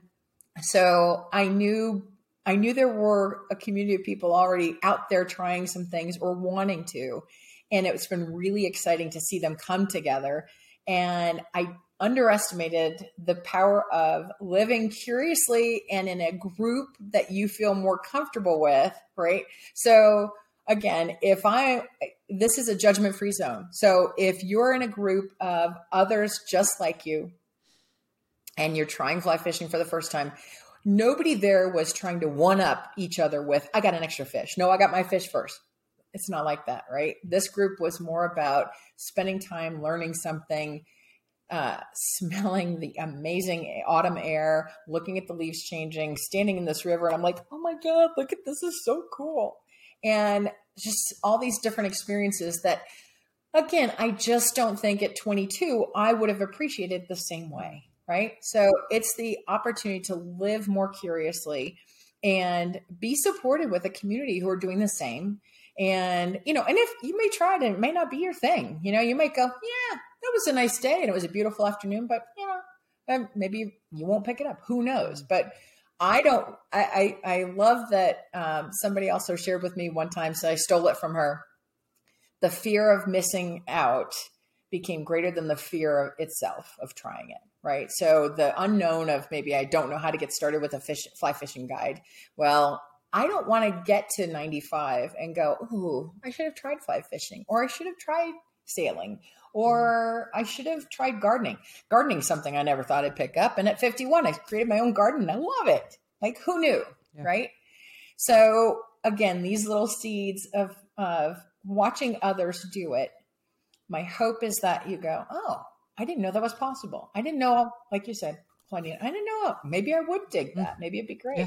so I knew I knew there were a community of people already out there trying some things or wanting to. And it's been really exciting to see them come together. And I underestimated the power of living curiously and in a group that you feel more comfortable with, right? So again, if I, this is a judgment free zone. So if you're in a group of others just like you and you're trying fly fishing for the first time, nobody there was trying to one up each other with, I got an extra fish. No, I got my fish first. It's not like that, right? This group was more about spending time learning something, uh, smelling the amazing autumn air, looking at the leaves changing, standing in this river. And I'm like, oh my God, look at this is so cool and just all these different experiences that again i just don't think at 22 i would have appreciated the same way right? So it's the opportunity to live more curiously and be supported with a community who are doing the same. And you know and if you may try it and it may not be your thing. You know you might go yeah that was a nice day and it was a beautiful afternoon but you know um, maybe you won't pick it up. Who knows? But I don't. I I, I love that um, somebody also shared with me one time. So I stole it from her. The fear of missing out became greater than the fear of itself of trying it. Right. So the unknown of maybe I don't know how to get started with a fish fly fishing guide. Well, I don't want to get to 95 and go, ooh, I should have tried fly fishing, or I should have tried sailing, or I should have tried gardening. Gardening something I never thought I'd pick up. And at 51, I created my own garden. I love it. Like who knew? Yeah. Right. So again, these little seeds of, of watching others do it. My hope is that you go, oh, I didn't know that was possible. I didn't know, like you said, plenty. I didn't know. Maybe I would dig mm. that. Maybe it'd be great.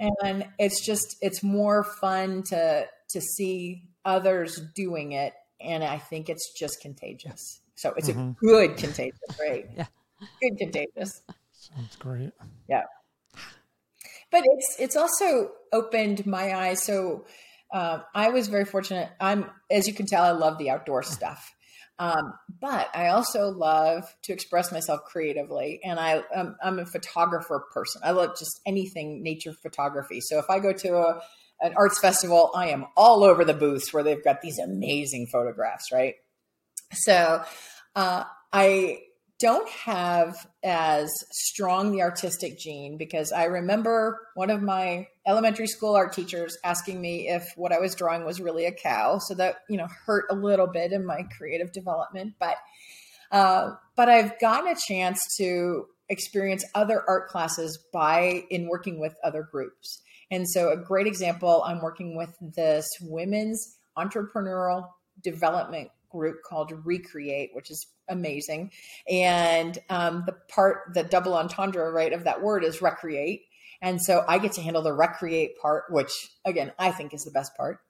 Yeah. And it's just, it's more fun to, to see others doing it and I think it's just contagious. So it's mm-hmm. a good contagious, right? yeah, good contagious. Sounds great. Yeah, but it's it's also opened my eyes. So uh, I was very fortunate. I'm, as you can tell, I love the outdoor stuff. Um, but I also love to express myself creatively, and I um, I'm a photographer person. I love just anything nature photography. So if I go to a an arts festival, I am all over the booths where they've got these amazing photographs, right? So uh, I don't have as strong the artistic gene because I remember one of my elementary school art teachers asking me if what I was drawing was really a cow. So that, you know, hurt a little bit in my creative development. But uh, but I've gotten a chance to experience other art classes by in working with other groups. And so, a great example, I'm working with this women's entrepreneurial development group called Recreate, which is amazing. And um, the part, the double entendre, right, of that word is recreate. And so I get to handle the recreate part, which again, I think is the best part.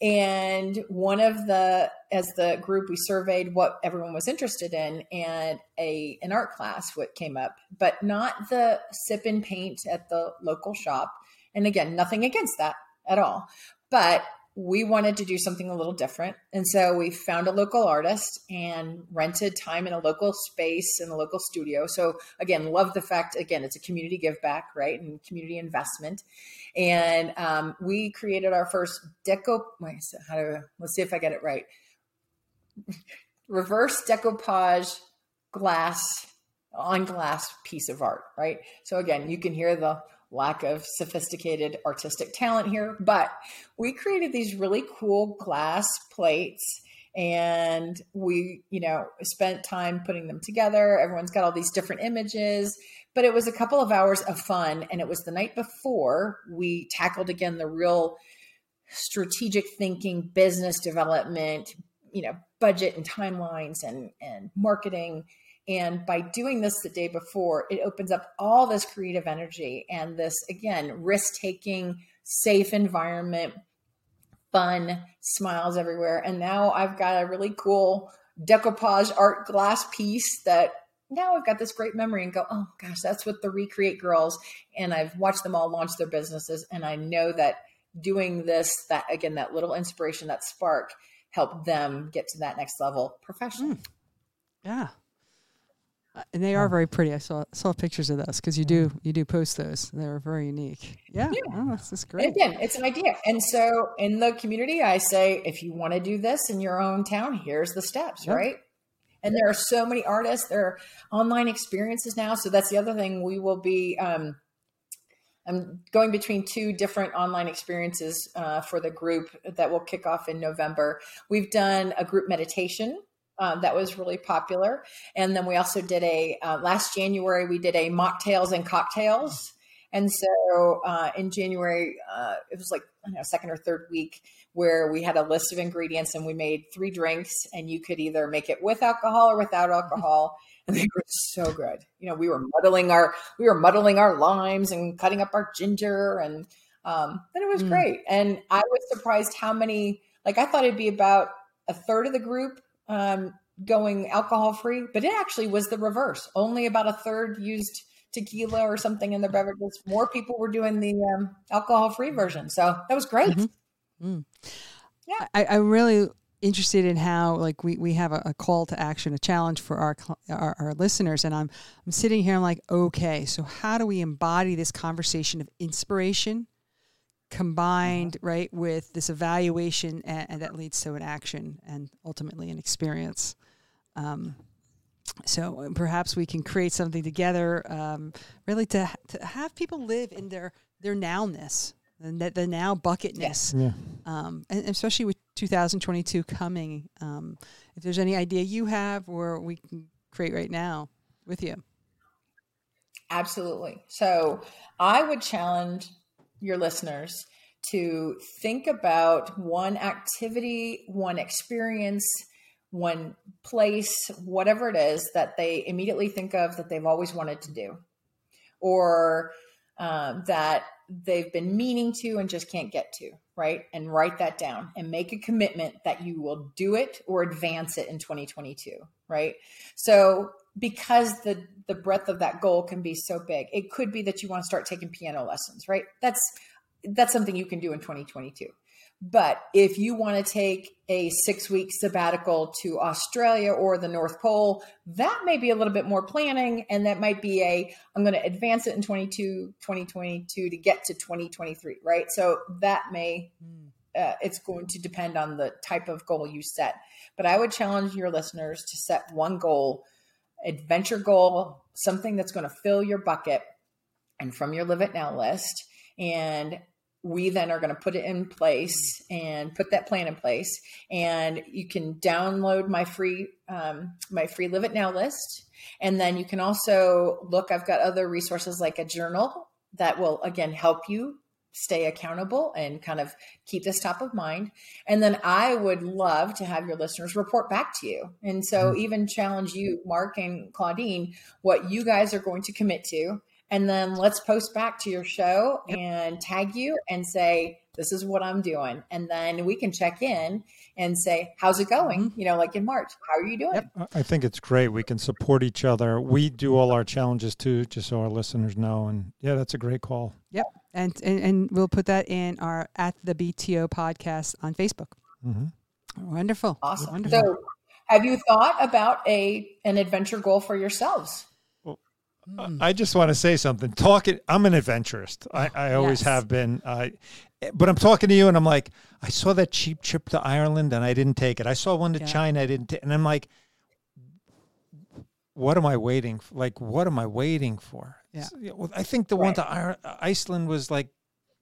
And one of the, as the group, we surveyed what everyone was interested in, and a an art class what came up, but not the sip and paint at the local shop, and again, nothing against that at all. But we wanted to do something a little different. And so we found a local artist and rented time in a local space in a local studio. So again, love the fact, again, it's a community give back, right? And community investment. And um, we created our first deco, how do, let's see if I get it right. Reverse decoupage glass on glass piece of art, right? So again, you can hear the lack of sophisticated artistic talent here, but we created these really cool glass plates and we, you know, spent time putting them together. Everyone's got all these different images, but it was a couple of hours of fun and it was the night before we tackled again the real strategic thinking, business development, you know, budget and timelines and and marketing and by doing this the day before, it opens up all this creative energy and this, again, risk taking, safe environment, fun, smiles everywhere. And now I've got a really cool decoupage art glass piece that now I've got this great memory and go, oh gosh, that's what the Recreate girls. And I've watched them all launch their businesses. And I know that doing this, that again, that little inspiration, that spark helped them get to that next level professionally. Mm. Yeah. And they are very pretty. I saw saw pictures of those because you do you do post those. They're very unique. Yeah, yeah. Oh, that's, that's great. And again, it's an idea. And so in the community, I say if you want to do this in your own town, here's the steps, yep. right? And there are so many artists. There are online experiences now. So that's the other thing. We will be. Um, I'm going between two different online experiences uh, for the group that will kick off in November. We've done a group meditation um, that was really popular. And then we also did a uh, last January we did a mocktails and cocktails. And so uh, in January, uh, it was like I know, second or third week where we had a list of ingredients and we made three drinks, and you could either make it with alcohol or without alcohol, and they were so good. You know, we were muddling our we were muddling our limes and cutting up our ginger, and um, and it was mm. great. And I was surprised how many. Like I thought it'd be about a third of the group um, going alcohol free, but it actually was the reverse. Only about a third used tequila or something in their beverages. More people were doing the um, alcohol free version. So that was great. Mm-hmm. Mm. Yeah. I, I'm really interested in how like we, we have a, a, call to action, a challenge for our, our, our listeners. And I'm, I'm sitting here, I'm like, okay, so how do we embody this conversation of inspiration combined uh-huh. right with this evaluation and, and, that leads to an action and ultimately an experience. Um, so perhaps we can create something together um, really to, to have people live in their their nowness and the, the now bucketness. Yeah. um, and especially with 2022 coming um, if there's any idea you have or we can create right now with you. Absolutely. So i would challenge your listeners to think about one activity, one experience, one place, whatever it is that they immediately think of that they've always wanted to do, or um, that they've been meaning to and just can't get to, right? And write that down and make a commitment that you will do it or advance it in 2022, right? So because the the breadth of that goal can be so big, it could be that you want to start taking piano lessons, right? That's that's something you can do in 2022. But if you want to take a six week sabbatical to Australia or the North Pole, that may be a little bit more planning. And that might be a, I'm going to advance it in 22, 2022 to get to 2023, right? So that may, hmm. uh, it's going to depend on the type of goal you set. But I would challenge your listeners to set one goal, adventure goal, something that's going to fill your bucket and from your live it now list. And we then are going to put it in place and put that plan in place. And you can download my free um, my free live it now list. And then you can also look i've got other resources like a journal that will again help you stay accountable and kind of keep this top of mind. And then i would love to have your listeners report back to you. And so mm-hmm. even challenge you mark and claudine what you guys are going to commit to. And then let's post back to your show and tag you and say this is what i'm doing. And then we can check in and say how's it going? Mm-hmm. you know like in march how are you doing? Yep. i think it's great. We can support each other. We do all our challenges too just so our listeners know. And yeah that's a great call. Yep and and, and we'll put that in our at the bto podcast on facebook mm-hmm. wonderful awesome wonderful. so have you thought about a an adventure goal for yourselves Mm. I just want to say something. Talking, I'm an adventurist. I, I always yes. have been. Uh, but I'm talking to you, and I'm like, I saw that cheap trip to Ireland, and I didn't take it. I saw one to yeah. China, I didn't, take, and I'm like, what am I waiting for? Like, what am I waiting for? Yeah. I think the one to I- uh, Iceland was like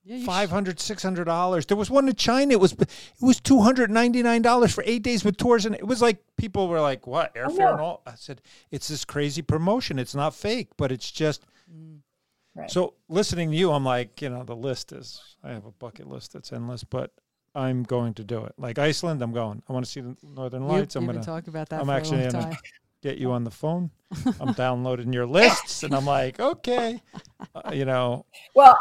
Yeah, you five hundred, six hundred dollars. There was one in China. It was it was two hundred ninety nine dollars for eight days with tours, and it was like people were like, "What airfare and all?" I said, "It's this crazy promotion. It's not fake, but it's just." Mm. Right. So listening to you, I'm like, you know, the list is. I have a bucket list that's endless, but I'm going to do it. Like Iceland, I'm going. I want to see the Northern You, Lights. I'm going to talk about that I'm actually time. Get you on the phone. I'm downloading your lists, and I'm like, okay, uh, you know, Well,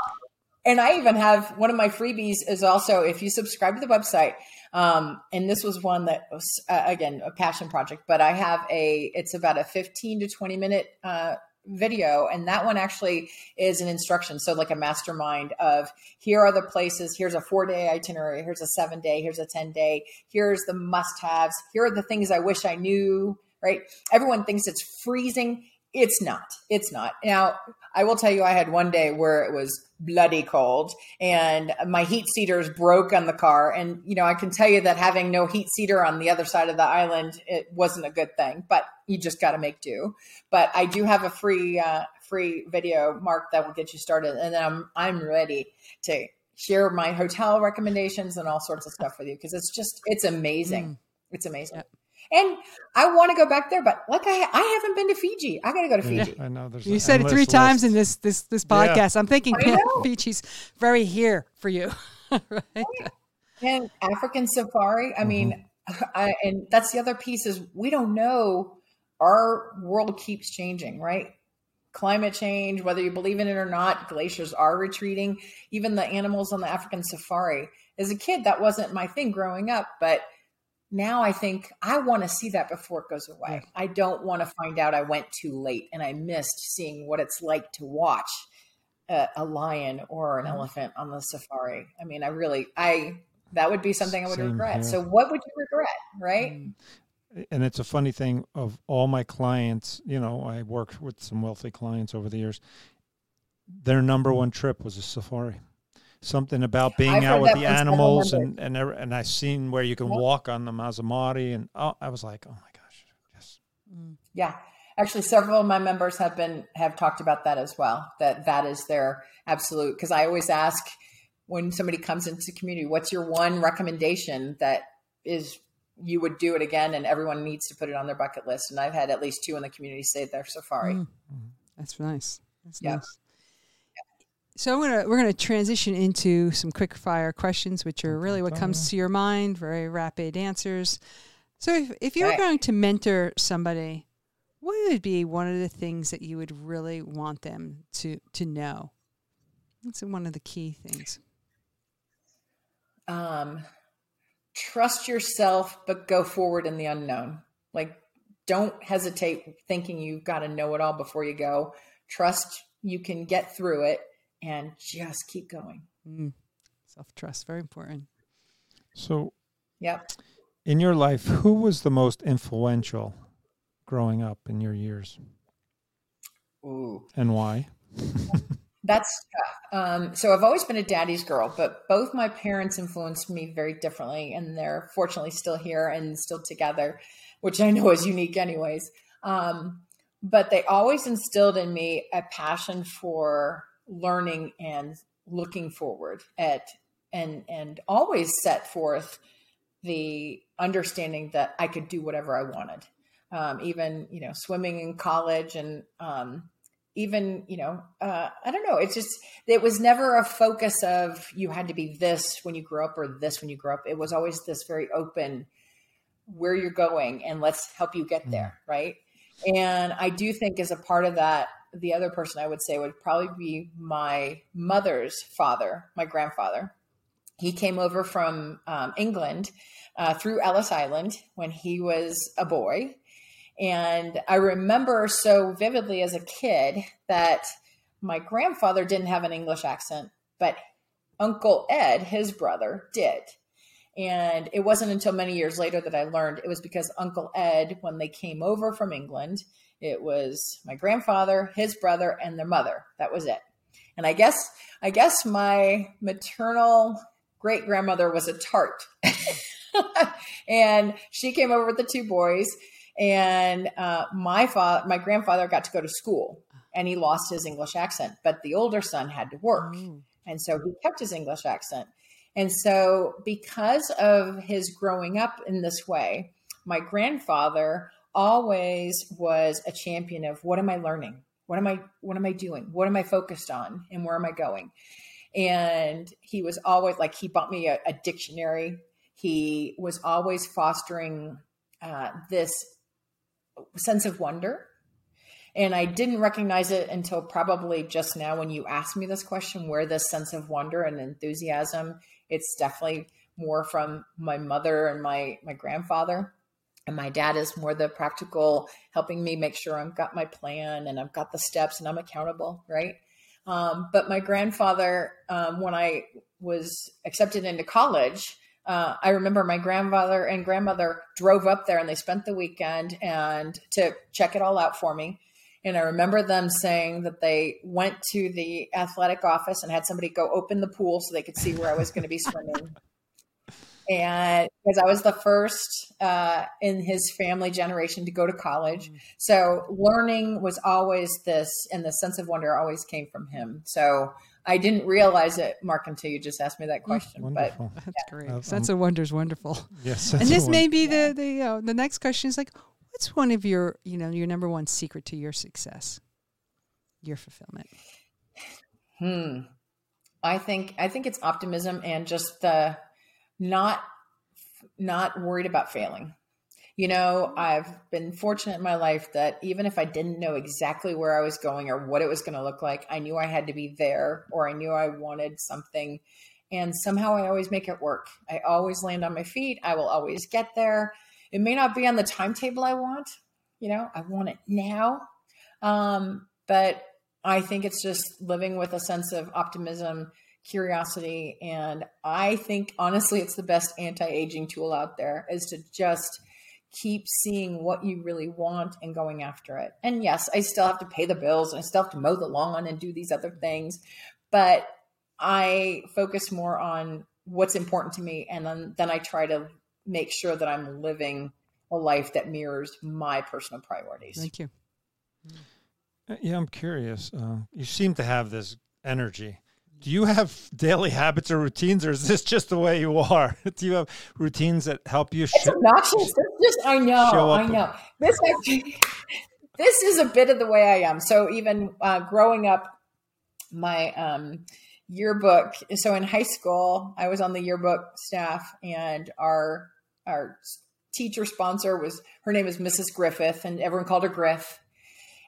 and I even have one of my freebies is also if you subscribe to the website. Um, and this was one that was uh, again a passion project, but I have a it's about a 15 to 20 minute uh, video, and that one actually is an instruction. So like a mastermind of here are the places. Here's a four day itinerary. Here's a seven day. Here's a 10 day. Here's the must haves. Here are the things I wish I knew. Right? Everyone thinks it's freezing. It's not. It's not. Now, I will tell you, I had one day where it was bloody cold and my heat seaters broke on the car. And, you know, I can tell you that having no heat seater on the other side of the island, it wasn't a good thing, but you just got to make do. But I do have a free, uh, free video, Mark, that will get you started. And then I'm, I'm ready to share my hotel recommendations and all sorts of stuff with you because it's just, it's amazing. It's amazing. Yep. And I want to go back there, but like I, I haven't been to Fiji. I got to go to Fiji. I know there's. You said it endless three times in list. this this this Yeah. podcast. I'm thinking I. Fiji's very here for you. right? And African safari. I mean, mm-hmm. I, and that's the other piece is we don't know. Our world keeps changing, right? Climate change, whether you believe in it or not, glaciers are retreating. Even the animals on the African safari. As a kid, that wasn't my thing growing up, but now I think I want to see that before it goes away. I don't want to find out I went too late and I missed seeing what it's like to watch a, a lion or an mm-hmm. elephant on the safari. I mean, I really, I that would be something I would Same regret. here. So, what would you regret, right? Mm. and it's a funny thing of all my clients you know i worked with some wealthy clients over the years their number mm-hmm. one trip was a safari something about being I've out with the animals and and every- and i seen where you can Yep. walk on the Masai Mara and oh i was like oh my gosh yes Yeah, actually, several of my members have been have talked about that as well. That that is their absolute. Because I always ask when somebody comes into the community, what's your one recommendation that is you would do it again, and everyone needs to put it on their bucket list. And I've had at least two in the community say their safari. Mm. That's nice. That's Yeah. nice. So we're gonna we're gonna transition into some quick fire questions, which are really what comes to your mind, very rapid answers. So if if you were Okay. going to mentor somebody, what would be one of the things that you would really want them to to know? That's one of the key things. um, trust yourself, but go forward in the unknown. Like, don't hesitate thinking you've got to know it all before you go. Trust you can get through it and just keep going. Mm. Self trust, very important. so Yep. in your life who was the most influential growing up in your years Ooh. and why That's tough. Um, so I've always been a daddy's girl, but both my parents influenced me very differently, and they're fortunately still here and still together, which I know is unique, anyways. Um, but they always instilled in me a passion for learning and looking forward at, and and always set forth the understanding that I could do whatever I wanted. Um, even you know, swimming in college and um, even you know uh, i don't know it's just it was never a focus of you had to be this when you grew up or this when you grew up. It was always this very open where you're going and let's help you get there right? And i do think as a part of that the other person i would say would probably be my mother's father my grandfather he came over from um, england uh, through ellis island when he was a boy and I remember so vividly as a kid that my grandfather didn't have an English accent, but Uncle Ed, his brother, did. And it wasn't until many years later that I learned it was because Uncle Ed, when they came over from England, it was my grandfather, his brother, and their mother. That was it. And I guess, I guess my maternal great grandmother was a tart. and she came over with the two boys And uh, my father, my grandfather got to go to school and he lost his English accent, but the older son had to work. Oh. And so he kept his English accent. And so, because of his growing up in this way, my grandfather always was a champion of what am I learning? What am I what am I doing? What am I focused on and where am I going? And he was always like he bought me a, a dictionary. He was always fostering uh, this sense of wonder and I didn't recognize it until probably just now when you asked me this question where this sense of wonder and enthusiasm, it's definitely more from my mother and my my grandfather. And my dad is more the practical, helping me make sure I've got my plan and I've got the steps and I'm accountable, right? Um, but my grandfather, um, when I was accepted into college, uh, I remember my grandfather and grandmother drove up there and they spent the weekend and to check it all out for me. And I remember them saying that they went to the athletic office and had somebody go open the pool so they could see where I was going to be swimming. and because I was the first uh, in his family generation to go to college. Mm-hmm. So learning was always this, and the sense of wonder always came from him. So I didn't realize it, Mark, until you just asked me that mm, question. Wonderful. But that's yeah. great. Uh, sense um, of wonder is wonderful. Yes, and this may be the the uh, the next question is like, What's one of your, you know, your number one secret to your success, your fulfillment? Hmm. I think I think it's optimism and just the not not worried about failing. You know, I've been fortunate in my life that even if I didn't know exactly where I was going or what it was going to look like, I knew I had to be there or I knew I wanted something. And somehow I always make it work. I always land on my feet. I will always get there. It may not be on the timetable I want, you know, I want it now. Um, but I think it's just living with a sense of optimism, curiosity, and I think honestly, it's the best anti-aging tool out there is to just keep seeing what you really want and going after it. And yes, I still have to pay the bills and I still have to mow the lawn and do these other things, but I focus more on what's important to me and then then I try to make sure that I'm living a life that mirrors my personal priorities. Thank you. Uh, yeah, I'm curious. Uh, you seem to have this energy. Do you have daily habits or routines, or is this just the way you are? Do you have routines that help you? It's obnoxious. It's just I know, I know. This this is a bit of the way I am. So even uh, growing up, my um, yearbook. So in high school, I was on the yearbook staff, and our our teacher sponsor was her name is Mrs. Griffith, and everyone called her Griff.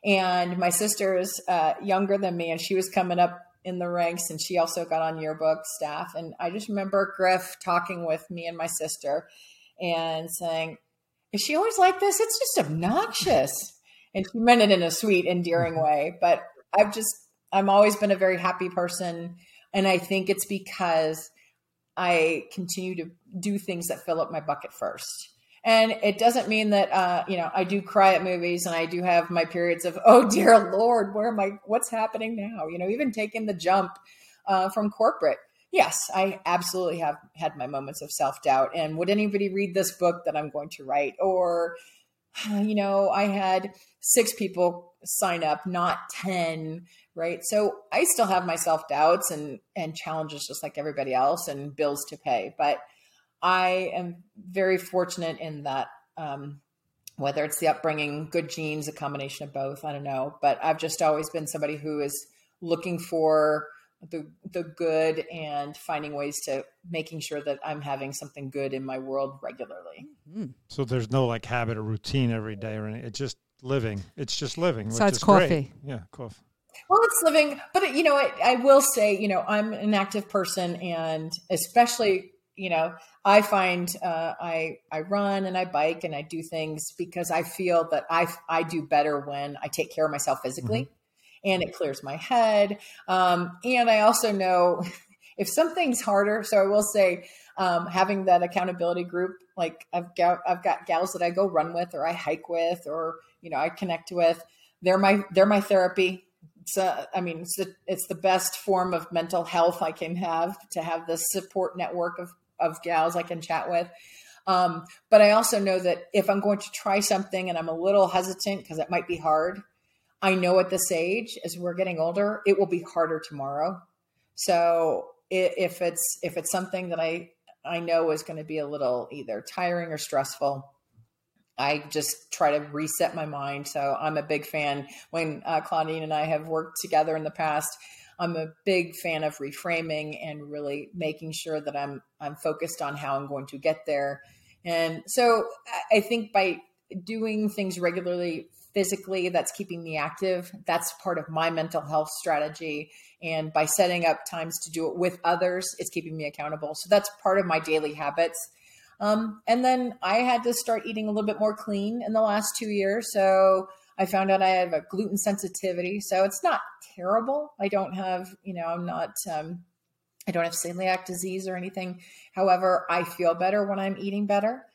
And my sister is uh, younger than me, and she was coming up in the ranks, and she also got on yearbook staff. And I just remember Griff talking with me and my sister, and saying, "Is she always like this? It's just obnoxious." And she meant it in a sweet, endearing way. But I've just I'm always been a very happy person and I think it's because I continue to do things that fill up my bucket first. And it doesn't mean that, uh, you know, I do cry at movies and I do have my periods of, oh, dear Lord, where am I? What's happening now? You know, even taking the jump uh, from corporate. Yes, I absolutely have had my moments of self doubt. And would anybody read this book that I'm going to write? Or, you know, I had six people sign up, not 10 right so i still have my self doubts and and challenges just like everybody else and bills to pay but i am very fortunate in that um, whether it's the upbringing good genes a combination of both i don't know but i've just always been somebody who is looking for the the good and finding ways to making sure that i'm having something good in my world regularly mm-hmm. so there's no like habit or routine every day or anything it's just living it's just living so it's coffee great. yeah coffee well, it's living, but you know, I, I will say, you know, I'm an active person, and especially, you know, I find uh, I I run and I bike and I do things because I feel that I I do better when I take care of myself physically, mm-hmm. and it clears my head. Um, and I also know if something's harder, so I will say, um, having that accountability group, like I've got I've got gals that I go run with, or I hike with, or you know, I connect with. They're my they're my therapy it's uh, I mean, it's the, it's the best form of mental health I can have to have this support network of, of gals I can chat with. Um, but I also know that if I'm going to try something and I'm a little hesitant because it might be hard, I know at this age, as we're getting older, it will be harder tomorrow. So if it's if it's something that I I know is going to be a little either tiring or stressful, I just try to reset my mind. So I'm a big fan. When uh, Claudine and I have worked together in the past, I'm a big fan of reframing and really making sure that I'm I'm focused on how I'm going to get there. And so I think by doing things regularly physically that's keeping me active that's part of my mental health strategy. And by setting up times to do it with others it's keeping me accountable. So that's part of my daily habits. Um, and then i had to start eating a little bit more clean in the last two years. So i found out i have a gluten sensitivity so it's not terrible i don't have you know i'm not um, i don't have celiac disease or anything however i feel better when i'm eating better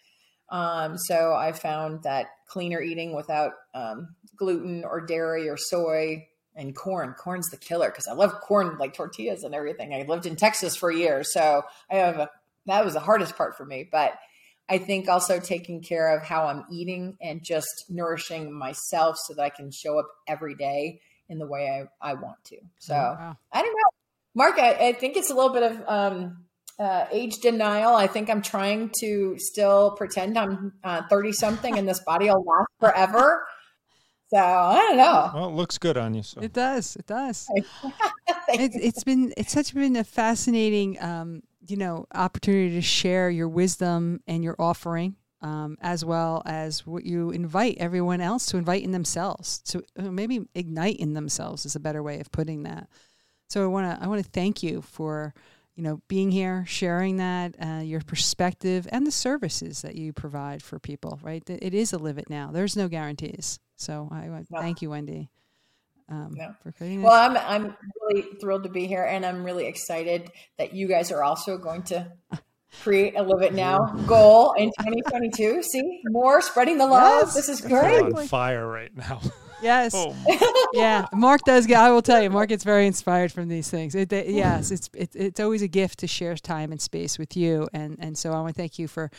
um, so I found that cleaner eating without um, gluten or dairy or soy and corn. Corn's the killer because I love corn like tortillas and everything. I lived in Texas for years, so I have a that was the hardest part for me. But I think also taking care of how I'm eating and just nourishing myself so that I can show up every day in the way I, I want to. So oh, wow. I don't know. Mark, I, I, think it's a little bit of um, uh, age denial. I think I'm trying to still pretend I'm 30 uh, something and this body will last forever. So I don't know. Well, it looks good on you. So it does. It does. it, it's been it's such been a fascinating, um, you know, opportunity to share your wisdom and your offering, um, as well as what you invite everyone else to invite in themselves. To uh, maybe ignite in themselves is a better way of putting that. So I want to I want to thank you for you know, being here, sharing that, uh, your perspective, and the services that you provide for people. Right, it is a live it now. There's no guarantees. So I, I thank you, Wendy, um, no. for creating. Well, I'm I'm really thrilled to be here, and I'm really excited that you guys are also going to create a live it now goal in 2022. See more spreading the love. Yes, this is great. on fire right now. Yes. yeah. Mark does get. I will tell you, Mark gets very inspired from these things. It, they, yes, it's it, it's always a gift to share time and space with you, and and so I want to thank you for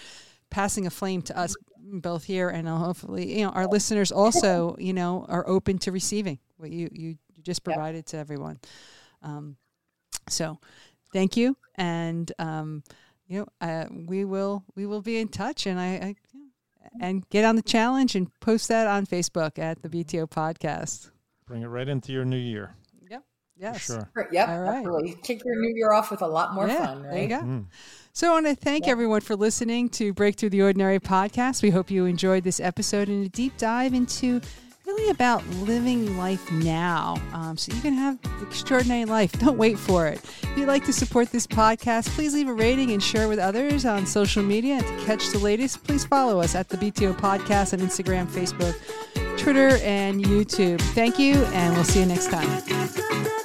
passing a flame to us both here, and hopefully, you know, our listeners also, you know, are open to receiving what you you just provided yep. to everyone. Um, so, thank you, and um, you know, uh, we will we will be in touch, and I, I and get on the challenge and post that on Facebook at the BTO podcast. Bring it right into your new year. Yep. Yes. For sure. Yep. All right. Absolutely. Kick your new year off with a lot more yeah, fun. Right? There you go. Mm. So I want to thank yep. everyone for listening to Break Through the Ordinary podcast. We hope you enjoyed this episode and a deep dive into really about living life now um, so you can have extraordinary life. Don't wait for it. If you'd like to support this podcast, please leave a rating and share with others on social media. And to catch the latest, please follow us at the BTO Podcast on Instagram, Facebook, Twitter, and YouTube. Thank you, and we'll see you next time.